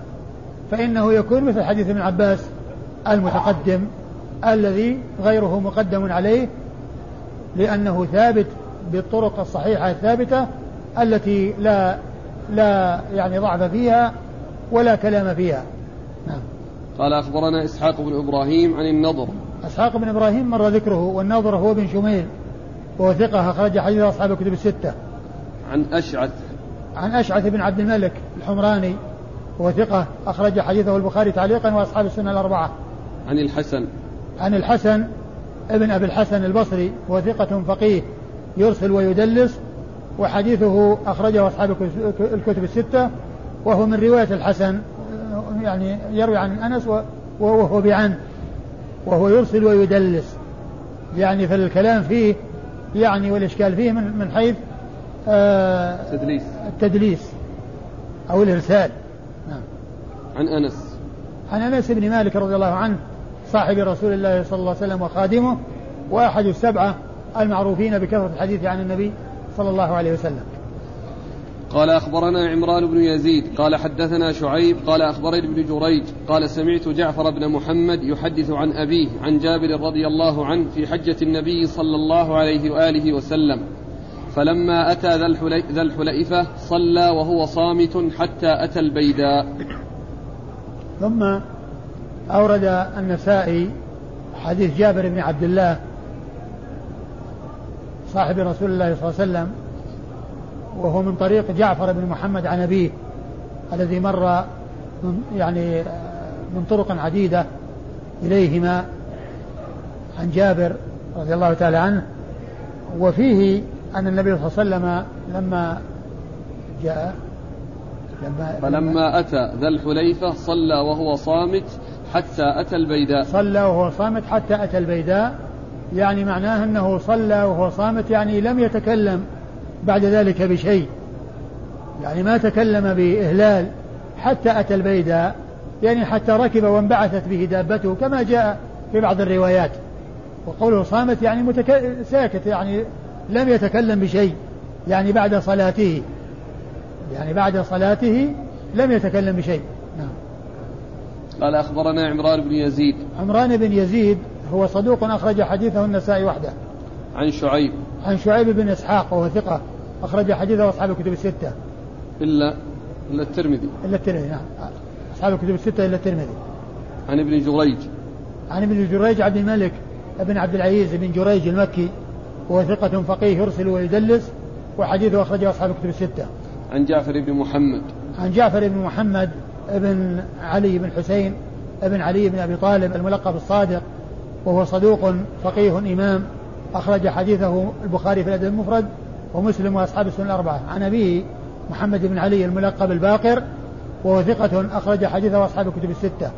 فإنه يكون مثل حديث ابن عباس المتقدم الذي غيره مقدم عليه لأنه ثابت بالطرق الصحيحة الثابتة التي لا لا يعني ضعف فيها ولا كلام فيها. نعم. قال أخبرنا إسحاق بن إبراهيم عن النضر. إسحاق بن إبراهيم مر ذكره والنضر هو بن شميل وهو ثقة أخرج حديث أصحاب الكتب الستة. عن أشعث. عن أشعث بن عبد الملك الحمراني وهو ثقة أخرج حديثه البخاري تعليقا وأصحاب السنة الأربعة. عن الحسن. عن الحسن ابن أبي الحسن البصري وهو ثقة فقيه يرسل ويدلس وحديثه أخرجه أصحاب الكتب الستة وهو من رواية الحسن. يعني يروي عن أنس وهو بعن وهو يرسل ويدلس. يعني في الكلام فيه يعني والإشكال فيه من, من حيث آه التدليس التدليس أو الإرسال. نعم. عن أنس. عن أنس بن مالك رضي الله عنه صاحب رسول الله صلى الله عليه وسلم وخادمه وأحد السبعة المعروفين بكثرة الحديث عن النبي صلى الله عليه وسلم. قال أخبرنا عمران بن يزيد قال حدثنا شعيب قال أخبرني ابن جريج قال سمعت جعفر بن محمد يحدث عن أبيه عن جابر رضي الله عنه في حجة النبي صلى الله عليه وآله وسلم. فلما أتى ذا الحليفة صلى وهو صامت حتى أتى البيداء. ثم أورد النسائي حديث جابر بن عبد الله صاحب رسول الله صلى الله عليه وسلم وهو من طريق جعفر بن محمد عن أبيه الذي مر من يعني من طرق عديدة إليهما عن جابر رضي الله تعالى عنه. وفيه أن النبي صلى الله عليه وسلم لما جاء لما فلما أتى ذا الحليفة صلى وهو صامت حتى أتى البيداء. صلى وهو صامت حتى أتى البيداء. يعني معناه أنه صلى وهو صامت يعني لم يتكلم بعد ذلك بشيء. يعني ما تكلم بإهلال حتى أتى البيداء يعني حتى ركب وانبعثت به دابته كما جاء في بعض الروايات. وقوله صامت يعني متك... ساكت يعني لم يتكلم بشيء يعني بعد صلاته. يعني بعد صلاته لم يتكلم بشيء. نعم. قال أخبرنا عمران بن يزيد. عمران بن يزيد هو صدوق أخرج حديثه النسائي وحده. عن شعيب. عن شعيب بن إسحاق وهو ثقة. أخرج حديثه أصحاب الكتب الستة. إلا إلا الترمذي. إلا الترمذي نعم. أصحاب الكتب الستة إلا الترمذي. عن ابن جريج. عن ابن جريج عبد الملك بن عبد العزيز بن جريج المكي وهو ثقة فقيه يرسل ويدلس وحديثه أخرجه أصحاب الكتب الستة. عن جعفر بن محمد. عن جعفر بن محمد بن علي بن حسين بن علي بن أبي طالب الملقب الصادق وهو صدوق فقيه إمام أخرج حديثه البخاري في الأدب المفرد ومسلم وأصحاب السنة الأربعة. عن أبيه محمد بن علي الملقب الباقر وهو ثقة أخرج حديثه أصحاب الكتب الستة.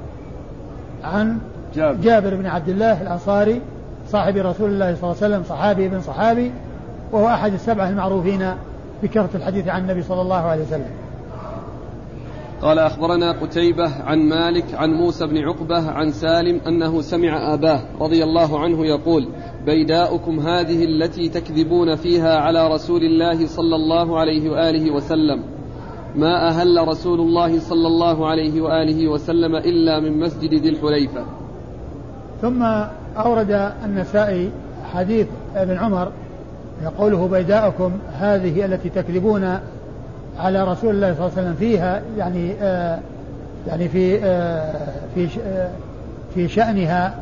عن جابر, جابر بن عبد الله الأنصاري صاحب رسول الله صلى الله عليه وسلم صحابي بن صحابي وهو أحد السبعة المعروفين بكثرة الحديث عن النبي صلى الله عليه وسلم. قال أخبرنا قتيبة عن مالك عن موسى بن عقبة عن سالم أنه سمع آباه رضي الله عنه يقول بيداؤكم هذه التي تكذبون فيها على رسول الله صلى الله عليه وآله وسلم. ما أهل رسول الله صلى الله عليه وآله وسلم إلا من مسجد ذي الحليفة. ثم أورد النسائي حديث ابن عمر يقوله بيداءكم هذه التي تكذبون على رسول الله صلى الله عليه وسلم فيها يعني آه يعني في آه في آه في شأنها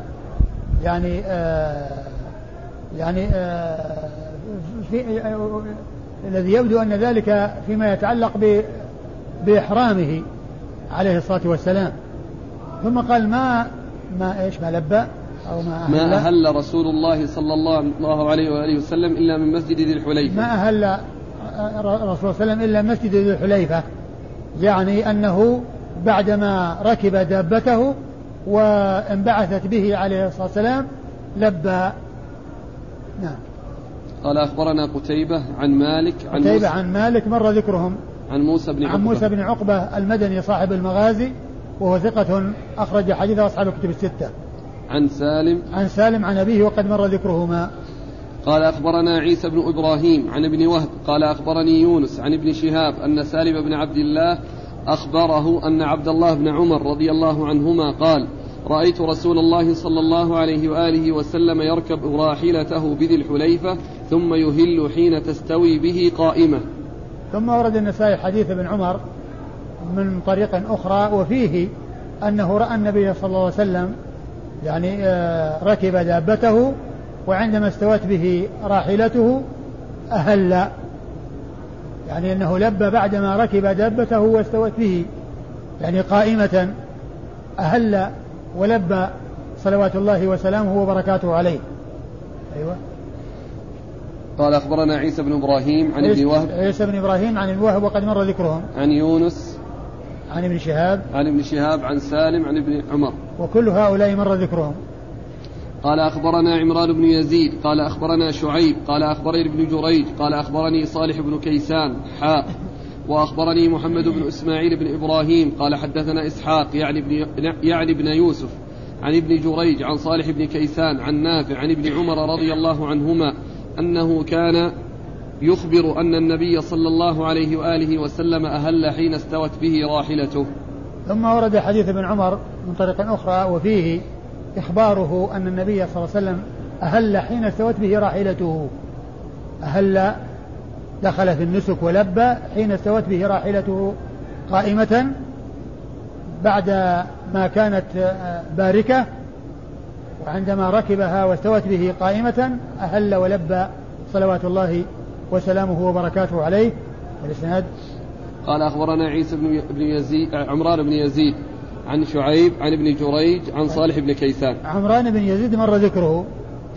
يعني آه يعني آه في آه الذي يبدو أن ذلك فيما يتعلق بإحرامه عليه الصلاة والسلام. ثم قال ما ما إيش ما لبى أو ما أهل, ما أهل رسول الله صلى الله عليه وآله وسلم إلا من مسجد ذي الحليفة. ما أهل رسول الله صلى الله عليه وسلم إلا مسجد ذي الحليفة يعني أنه بعدما ركب دابته وانبعثت به عليه الصلاة والسلام لبى نعم. قال أخبرنا قتيبة عن مالك عن قتيبة عن مالك مر ذكرهم. عن موسى بن عقبة. عن موسى بن عقبة المدني صاحب المغازي وهو ثقة أخرج حديث أصحاب الكتب الستة. عن سالم. عن سالم عن أبيه وقد مر ذكرهما. قال أخبرنا عيسى بن إبراهيم عن ابن وهب قال أخبرني يونس عن ابن شهاب أن سالم بن عبد الله أخبره أن عبد الله بن عمر رضي الله عنهما قال رأيت رسول الله صلى الله عليه وآله وسلم يركب راحلته بذي الحليفة ثم يهل حين تستوي به قائمة. ثم ورد النسائي حديث ابن عمر من طريق أخرى وفيه أنه رأى النبي صلى الله عليه وسلم يعني آه، ركب دابته وعندما استوت به راحلته أهل يعني أنه لبى بعدما ركب دابته واستوت به يعني قائمة أهل ولبى صلوات الله وسلامه وبركاته عليه. أيوة. قال أخبرنا عيسى بن إبراهيم عن ابن وهب. عيسى بن إبراهيم عن الوهب وقد مر ذكرهم. عن يونس. عن ابن شهاب. عن ابن شهاب عن سالم عن ابن عمر. وكل هؤلاء مر ذكرهم. قال أخبرنا عمران بن يزيد قال أخبرنا شعيب قال أخبرني ابن جريج قال أخبرني صالح بن كيسان حاء وأخبرني محمد بن إسماعيل بن إبراهيم قال حدثنا إسحاق يعني ابن, يعني ابن يوسف عن ابن جريج عن صالح بن كيسان عن نافع عن ابن عمر رضي الله عنهما أنه كان يخبر أن النبي صلى الله عليه وآله وسلم أهل حين استوت به راحلته. ثم ورد حديث ابن عمر من طريق أخرى وفيه إخباره أن النبي صلى الله عليه وسلم أهل حين استوت به راحلته. أهل دخل في النسك ولبى حين استوت به راحلته قائمة بعد ما كانت باركة وعندما ركبها واستوت به قائمة أهل ولبى صلوات الله وسلامه وبركاته عليه. الإسناد؟ قال أخبرنا عيسى بن يزيد عمران بن يزيد عن شعيب عن ابن جريج عن صالح بن كيسان. عمران بن يزيد مر ذكره.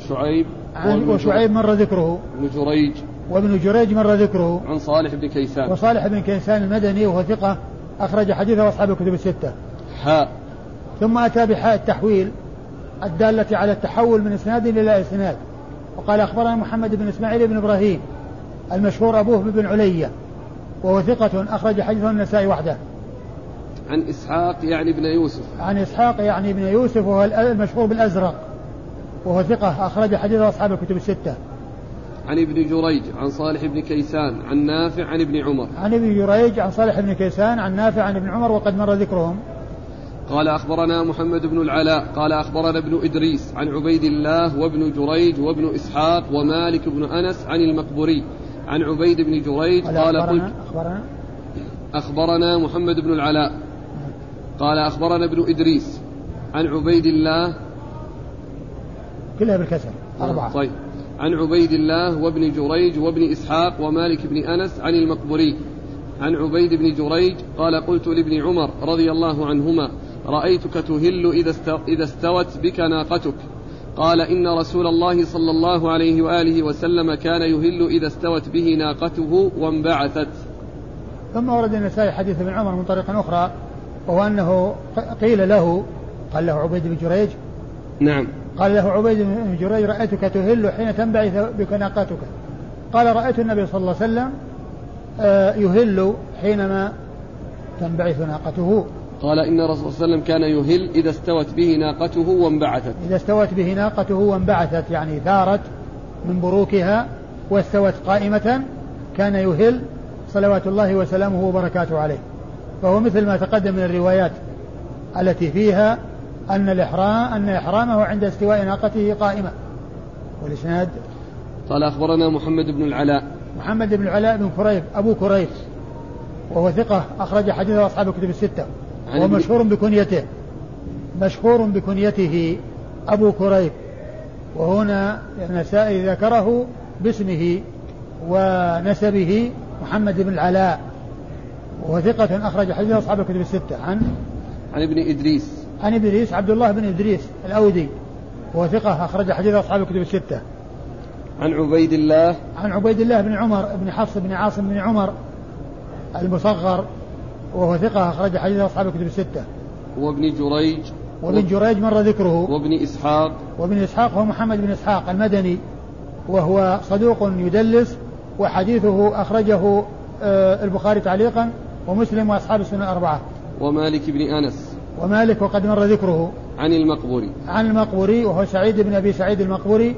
شعيب عن وشعيب مر ذكره. ابن جريج. وابن جريج مر ذكره. عن صالح بن كيسان. وصالح بن كيسان المدني وهو ثقة أخرج حديثه أصحاب الكتب الستة. حاء ثم أتى بحاء التحويل الدالة على التحول من إسناد إلى إسناد. وقال أخبرنا محمد بن إسماعيل بن إبراهيم المشهور أبوه بن علية وهو ثقة أخرج حديثه النسائي وحده. عن إسحاق يعني ابن يوسف. عن إسحاق يعني ابن يوسف وهو المشهور بالأزرق وهو ثقة أخرج حديثه أصحاب الكتب الستة. عن ابن جريج عن صالح بن كيسان عن نافع عن ابن عمر. عن ابن جريج عن صالح بن كيسان عن نافع عن ابن عمر وقد مر ذكرهم. قال أخبرنا محمد بن العلاء قال أخبرنا ابن إدريس عن عبيد الله وابن جريج وابن إسحاق ومالك بن أنس عن المقبري. عن عبيد بن جريج قال قلت أخبرنا. أخبرنا محمد بن العلاء. قال أخبرنا ابن إدريس عن عبيد الله كلها بالكسر أربعة. طيب. عن عبيد الله وابن جريج وابن إسحاق ومالك بن أنس عن المقبوري. عن عبيد بن جريج قال قلت لابن عمر رضي الله عنهما رأيتك تهل إذا استوت بك ناقتك. قال إن رسول الله صلى الله عليه وآله وسلم كان يهل إذا استوت به ناقته وانبعثت. ثم ورد النسائي حديث ابن عمر من طريق أخرى وهو أنه قيل له قال له عبيد بن جريج نعم. قال له عبيد بن جريج رأيتك تهل حين تنبعث بك ناقتك قال رأيت النبي صلى الله عليه وسلم آه، يهل حينما تنبعث ناقته. قال إن الرسول صلى الله عليه وسلم كان يهل إذا استوت به ناقته وانبعثت. إذا استوت به ناقته وانبعثت يعني ثارت من بروكها واستوت قائمة كان يهل صلوات الله وسلامه وبركاته عليه. فهو مثل ما تقدم من الروايات التي فيها أن الإحرام أن إحرامه عند استواء ناقته قائمة. والإسناد؟ قال أخبرنا محمد بن العلاء. محمد بن العلاء بن كريب أبو كريب وهو ثقة أخرج حديثه أصحاب الكتب الستة. ومشهور بكنيته. مشهور بكنيته أبو كريب وهنا النسائي ذكره باسمه ونسبه محمد بن العلاء. وهو ثقة أخرج حديث أصحاب الكتب الستة. عن عن ابن إدريس. عن إدريس عبد الله بن إدريس الأودي. وهو ثقة أخرج حديث أصحاب الكتب الستة. عن عبيد الله. عن عبيد الله بن عمر بن حفص بن عاصم بن عمر المصغر. وهو ثقة أخرج حديث أصحاب الكتب الستة. وابن جريج. وابن جريج مر ذكره. وابن إسحاق. وابن إسحاق هو محمد بن إسحاق المدني. وهو صدوق يدلس. وحديثه أخرجه آه، البخاري تعليقا. ومسلم وأصحاب السنة الأربعة. ومالك بن أنس. ومالك وقد مر ذكره. عن المقبوري. عن المقبوري وهو سعيد بن أبي سعيد المقبوري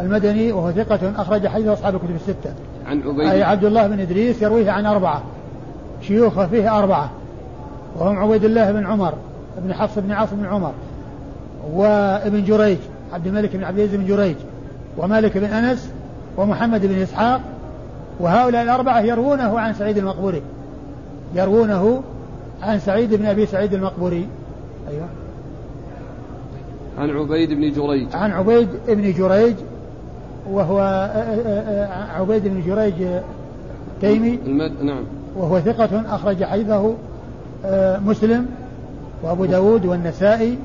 المدني وهو ثقة أخرج حديث أصحاب الكتب الستة. عن عبيد أي عبد الله بن إدريس يرويه عن أربعة. شيوخه فيه أربعة. وهم عبيد الله بن عمر بن حفص بن عاصم بن عمر وابن جريج عبد الملك بن عبد العزيز بن جريج ومالك بن أنس ومحمد بن إسحاق وهؤلاء الأربعة يروونه عن سعيد المقبري. يروونه عن سعيد بن أبي سعيد المقبري. أيوه. عن عبيد بن جريج. عن عبيد بن جريج وهو عبيد بن جريج تيمي. المد... نعم. وهو ثقة أخرج حديثه مسلم وأبو داود والنسائي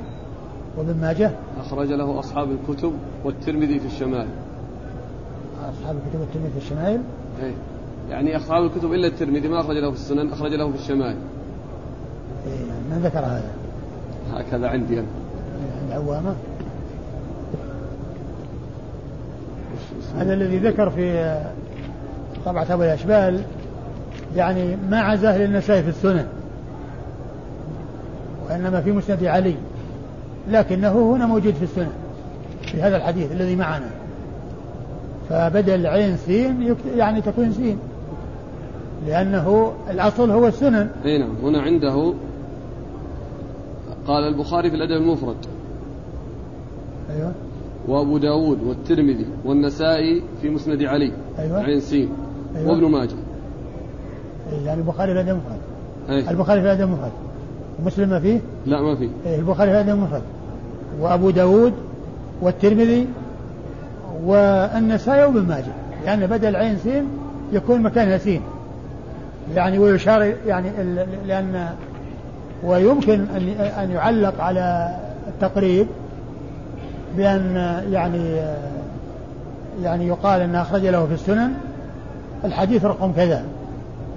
وابن ماجه. أخرج له أصحاب الكتب والترمذي في الشمال أصحاب الكتب والترمذي في الشمال إيه. يعني أصحاب الكتب إلا الترمذي ما أخرج له في السنن أخرج له في الشمال إيه من ذكر هذا؟ هكذا عندي أنا. العوامة هذا الذي ذكر في طبعة أبو الأشبال يعني ما عزاه للنسائي في السنن وإنما في مسند علي لكنه هنا موجود في السنن في هذا الحديث الذي معنا. فبدل عين سين يعني تكون سين. لأنه الأصل هو السنن. أي نعم هنا عنده قال البخاري في الأدب المفرد. أيوة. وأبو داود والترمذي والنسائي في مسند علي. أيوة. عين سين. أيوة. وابن ماجه. يعني البخاري في الأدب المفرد. البخاري في الأدب المفرد. ومسلم ما فيه؟ لا ما فيه. البخاري في الأدب المفرد. وأبو داود والترمذي والنسائي وابن ماجه. لأن يعني بدل عين سين يكون مكانها سين. يعني ويشار يعني لأن ويمكن أن يعلق على التقريب بأن يعني يعني يقال أن أخرج له في السنن الحديث رقم كذا.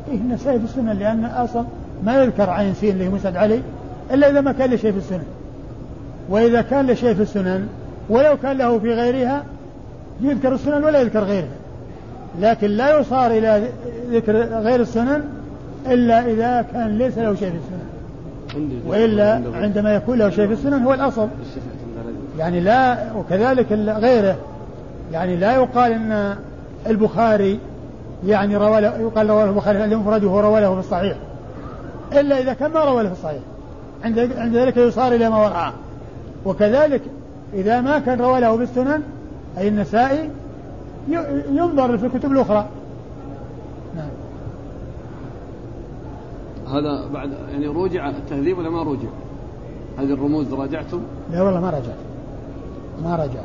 إيه النسائي في السنن لأن أصلا ما يذكر عين سين اللي مسند علي إلا إذا ما كان له شيء في السنن. وإذا كان له شيء في السنن ولو كان له في غيرها يذكر السنن ولا يذكر غيرها. لكن لا يصار إلى ذكر غير السنن إلا إذا كان ليس له شيء في السنن. وإلا عندما يكون له شيء في السنن هو الأصل. يعني لا وكذلك غيره. يعني لا يقال إن البخاري يعني روى يقال رواه البخاري المفرد وهو روى له في الصحيح. إلا إذا كان ما روى له في الصحيح. عند عند ذلك يصار إلى ما وراءه وكذلك إذا ما كان روى له في السنن أي النسائي ينظر في الكتب الأخرى نعم هذا بعد يعني رجع التهذيب ولا ما رجع؟ هذه الرموز راجعتم؟ لا والله ما راجعت ما رجع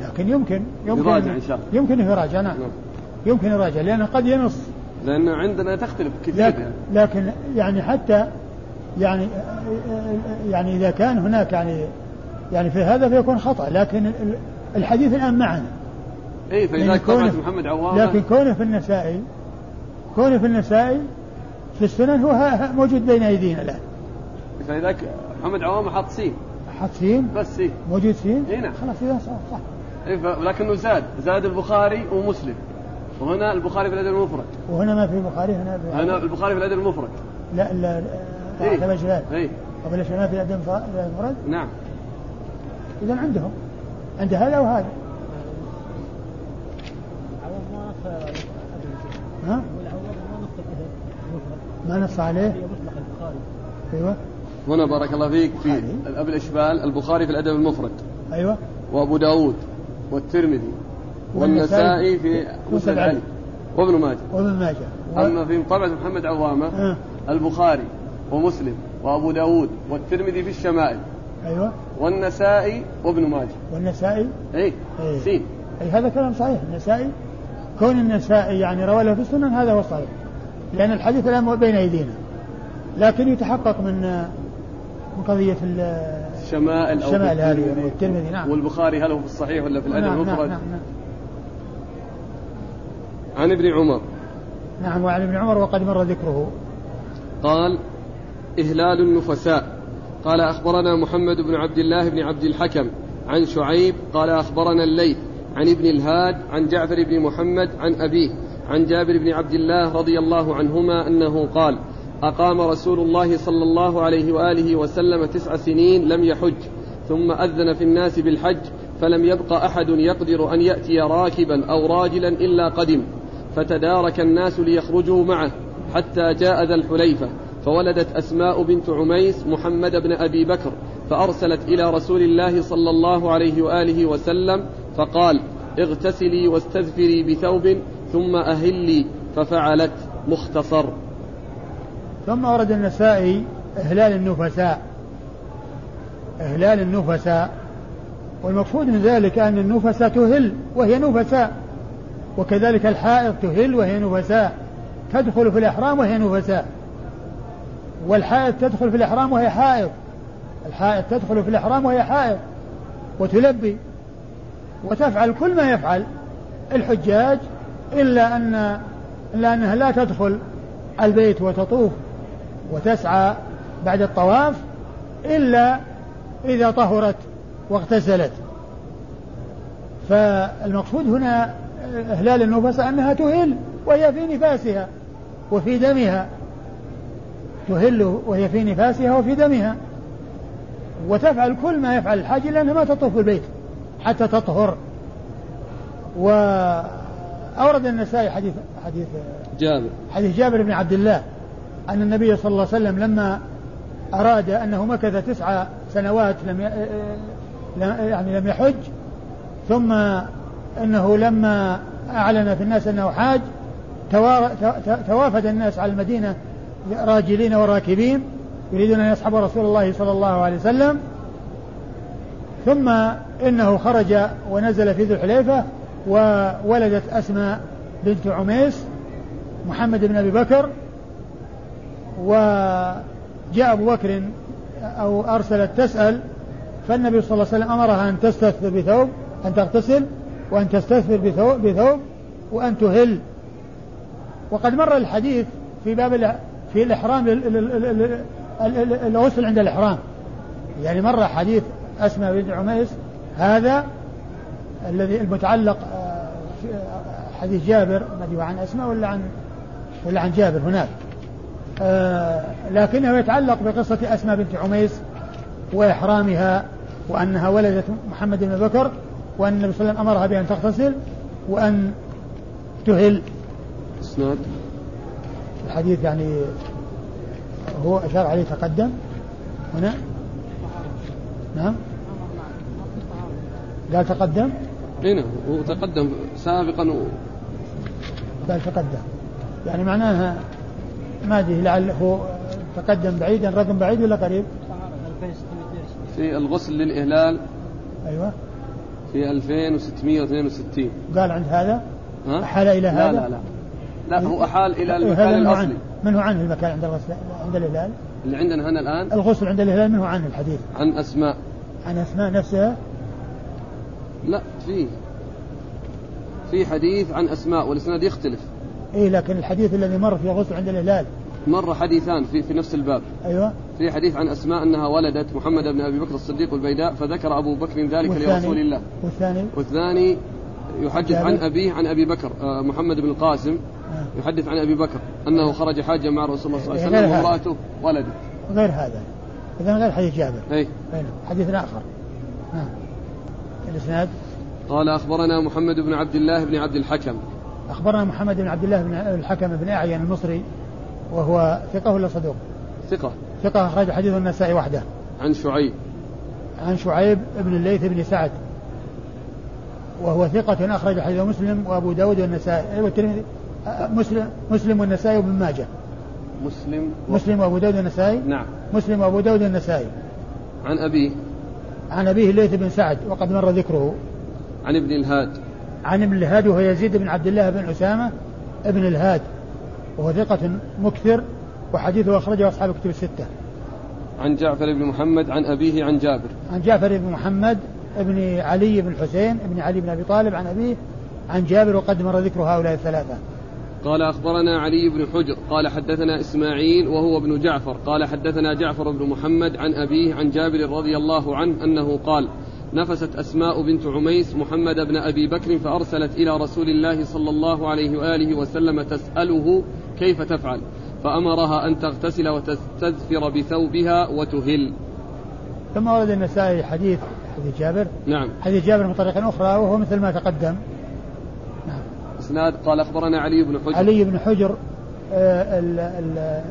لكن يمكن يمكن يراجع إن شاء الله يمكن يراجع نعم. نعم يمكن يراجع لأنه قد ينص لأن عندنا تختلف كثير لكن, يعني. لكن يعني حتى يعني يعني إذا كان هناك يعني يعني في هذا فيكون خطأ لكن الحديث الآن معنا. اي فإذا كونه محمد عوام لكن كونه في النسائي كونه في النسائي في السنن هو موجود بين أيدينا الآن. فإذا محمد عوام حط سين. حط سين؟ بس سين. موجود سين؟ اي نعم. خلاص إذا صح صح. إيه لكنه زاد. زاد البخاري ومسلم. وهنا البخاري في الأدب المفرد. وهنا ما في بخاري هنا في هنا البخاري في الأدب المفرد. لا لا إيه؟ ابن شهاب اي ابن ما في الادب المفرد نعم. اذا عندهم. عند هذا وهذا ها؟ ما نص عليه؟ أيوه. هنا بارك الله فيك في الأب الإشبال البخاري في الأدب المفرد. أيوه. وأبو داود والترمذي والنسائي في مسند علي. وابن ماجه. وابن ماجه. أما في طبعة محمد عوامة آه. البخاري ومسلم وأبو داود والترمذي في الشمائل. أيوة. والنسائي وابن ماجه. والنسائي؟ أي إيه. سين. أي هذا كلام صحيح. النسائي كون النسائي يعني روى له في السنن هذا هو الصحيح. لأن الحديث الآن بين أيدينا. لكن يتحقق من من قضية ال- الشمائل أو الشمائل هذه. والترمذي نعم. والبخاري هل هو في الصحيح ولا في الأدب؟ نعم نعم, المفرد نعم, نعم, عن ابن عمر. نعم وعن ابن عمر وقد مر ذكره. قال إهلال النفساء. قال أخبرنا محمد بن عبد الله بن عبد الحكم عن شعيب قال أخبرنا الليث عن ابن الهاد عن جعفر بن محمد عن أبيه عن جابر بن عبد الله رضي الله عنهما أنه قال أقام رسول الله صلى الله عليه وآله وسلم تسع سنين لم يحج ثم أذن في الناس بالحج فلم يبق أحد يقدر أن يأتي راكبا أو راجلا إلا قدم فتدارك الناس ليخرجوا معه حتى جاء ذا الحليفة. فولدت أسماء بنت عميس محمد بن أبي بكر فأرسلت إلى رسول الله صلى الله عليه وآله وسلم فقال اغتسلي واستذفري بثوب ثم أهلي ففعلت مختصر. ثم ورد النسائي إهلال النفساء إهلال النفساء والمقصود من ذلك أن النفساء تهل وهي نفساء وكذلك الحائض تهل وهي نفساء تدخل في الإحرام وهي نفساء. والحائض تدخل في الإحرام وهي حائض الحائض تدخل في الإحرام وهي حائض وتلبي. وتفعل كل ما يفعل الحجاج إلا أن إلا أنها لا تدخل البيت وتطوف وتسعى بعد الطواف إلا إذا طهرت واغتسلت. فالمقصود هنا إهلال النفس أنها تهل وهي في نفاسها وفي دمها. تهل وهي في نفاسها وفي دمها وتفعل كل ما يفعل الحاج إلا أنها ما تطوف البيت حتى تطهر وأورد النسائي حديث حديث جابر حديث جابر بن عبد الله أن النبي صلى الله عليه وسلم لما أراد أنه مكث تسع سنوات لم. يعني لم يحج ثم أنه لما أعلن في الناس أنه حاج. توافد الناس على المدينة راجلين وراكبين يريدون أن يصحبوا رسول الله صلى الله عليه وسلم. ثم إنه خرج ونزل في ذو الحليفة وولدت أسماء بنت عميس محمد بن أبي بكر وجاء أبو بكر أو أرسلت تسأل فالنبي صلى الله عليه وسلم أمرها أن تستثفر بثوب أن تغتسل وأن تستثفر بثوب, بثوب وأن تهل. وقد مر الحديث في باب في الإحرام الغسل عند الإحرام. يعني مر حديث أسماء بنت عميس هذا الذي المتعلق حديث جابر ما عن أسماء ولا عن ولا عن جابر هناك. آه لكنه يتعلق بقصة أسماء بنت عميس وإحرامها وأنها ولدت محمد بن بكر وأن النبي صلى الله عليه وسلم أمرها بأن تغتسل وأن تهل. إسناد؟ الحديث يعني هو أشار عليه تقدم. هنا. نعم. قال تقدم. هنا هو تقدم سابقا. و... قال تقدم. يعني معناها ما أدري لعل هو تقدم بعيدا رقم بعيد ولا قريب؟ في الغسل للإهلال. أيوه. في 2662 قال عند هذا؟ ها؟ أحال إلى هذا؟ لا لا لا. هو أحال إلى المكان منه الأصلي عنه من هو عنه المكان عند الغسل عند الهلال؟ اللي عندنا هنا الآن الغسل عند الهلال من هو عنه الحديث؟ عن أسماء عن أسماء نفسها؟ لا في في حديث عن أسماء والإسناد يختلف إيه لكن الحديث الذي مر في الغسل عند الهلال مر حديثان في في نفس الباب أيوه في حديث عن أسماء أنها ولدت محمد بن أبي بكر الصديق البيداء فذكر أبو بكر ذلك؟ لرسول الله والثاني والثاني يحدث عن جابر؟ أبيه عن أبي بكر آه، محمد بن القاسم. يحدث عن أبي بكر أنه خرج حاجا مع رسول الله صلى الله عليه وسلم هذا. وامرأته ولدت غير هذا. إذا غير حديث جابر. نعم. حديث آخر. نعم الإسناد؟ قال أخبرنا محمد بن عبد الله بن عبد الحكم. أخبرنا محمد بن عبد الله بن الحكم بن أعين المصري وهو ثقة ولا صدوق؟ ثقة. ثقة أخرج حديث النسائي وحده. عن شعيب. عن شعيب بن الليث بن سعد. وهو ثقة أخرج حديث مسلم وأبو داود والنسائي والترمذي مسلم مسلم والنسائي وابن ماجه. مسلم و... مسلم وأبو داود والنسائي؟ نعم. مسلم وأبو داود والنسائي. عن أبيه. عن أبيه الليث بن سعد وقد مر ذكره. عن ابن الهاد. عن ابن الهاد وهو يزيد بن عبد الله بن أسامة ابن الهاد وهو ثقة مكثر وحديثه أخرجه أصحاب الكتب الستة. عن جعفر بن محمد عن أبيه عن جابر. عن جعفر بن محمد ابن علي بن الحسين ابن علي بن أبي طالب عن أبيه عن جابر وقد مر ذكر هؤلاء الثلاثة. قال أخبرنا علي بن حجر قال حدثنا إسماعيل وهو ابن جعفر قال حدثنا جعفر بن محمد عن أبيه عن جابر رضي الله عنه أنه قال نفست أسماء بنت عميس محمد بن أبي بكر فأرسلت إلى رسول الله صلى الله عليه وآله وسلم تسأله كيف تفعل فأمرها أن تغتسل وتستذفر بثوبها وتهل. ثم ورد النسائي حديث حديث جابر. نعم. حديث جابر من طريق أخرى وهو مثل ما تقدم. إسناد قال أخبرنا علي بن حجر علي بن حجر آه، ال ال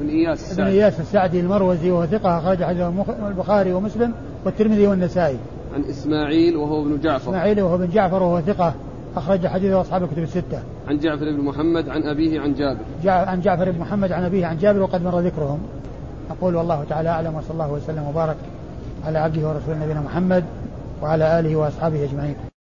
بن إياس السعدي بن إياس السعدي المروزي وهو ثقة أخرج حديث البخاري ومسلم والترمذي والنسائي عن إسماعيل وهو ابن جعفر إسماعيل وهو بن جعفر وهو ثقة أخرج حديثه أصحاب الكتب الستة. عن جعفر بن محمد عن أبيه عن جابر. جع عن جعفر بن محمد عن أبيه عن جابر وقد مر ذكرهم. أقول والله تعالى أعلم وصلى الله وسلم وبارك على عبده ورسوله نبينا محمد وعلى آله وأصحابه أجمعين.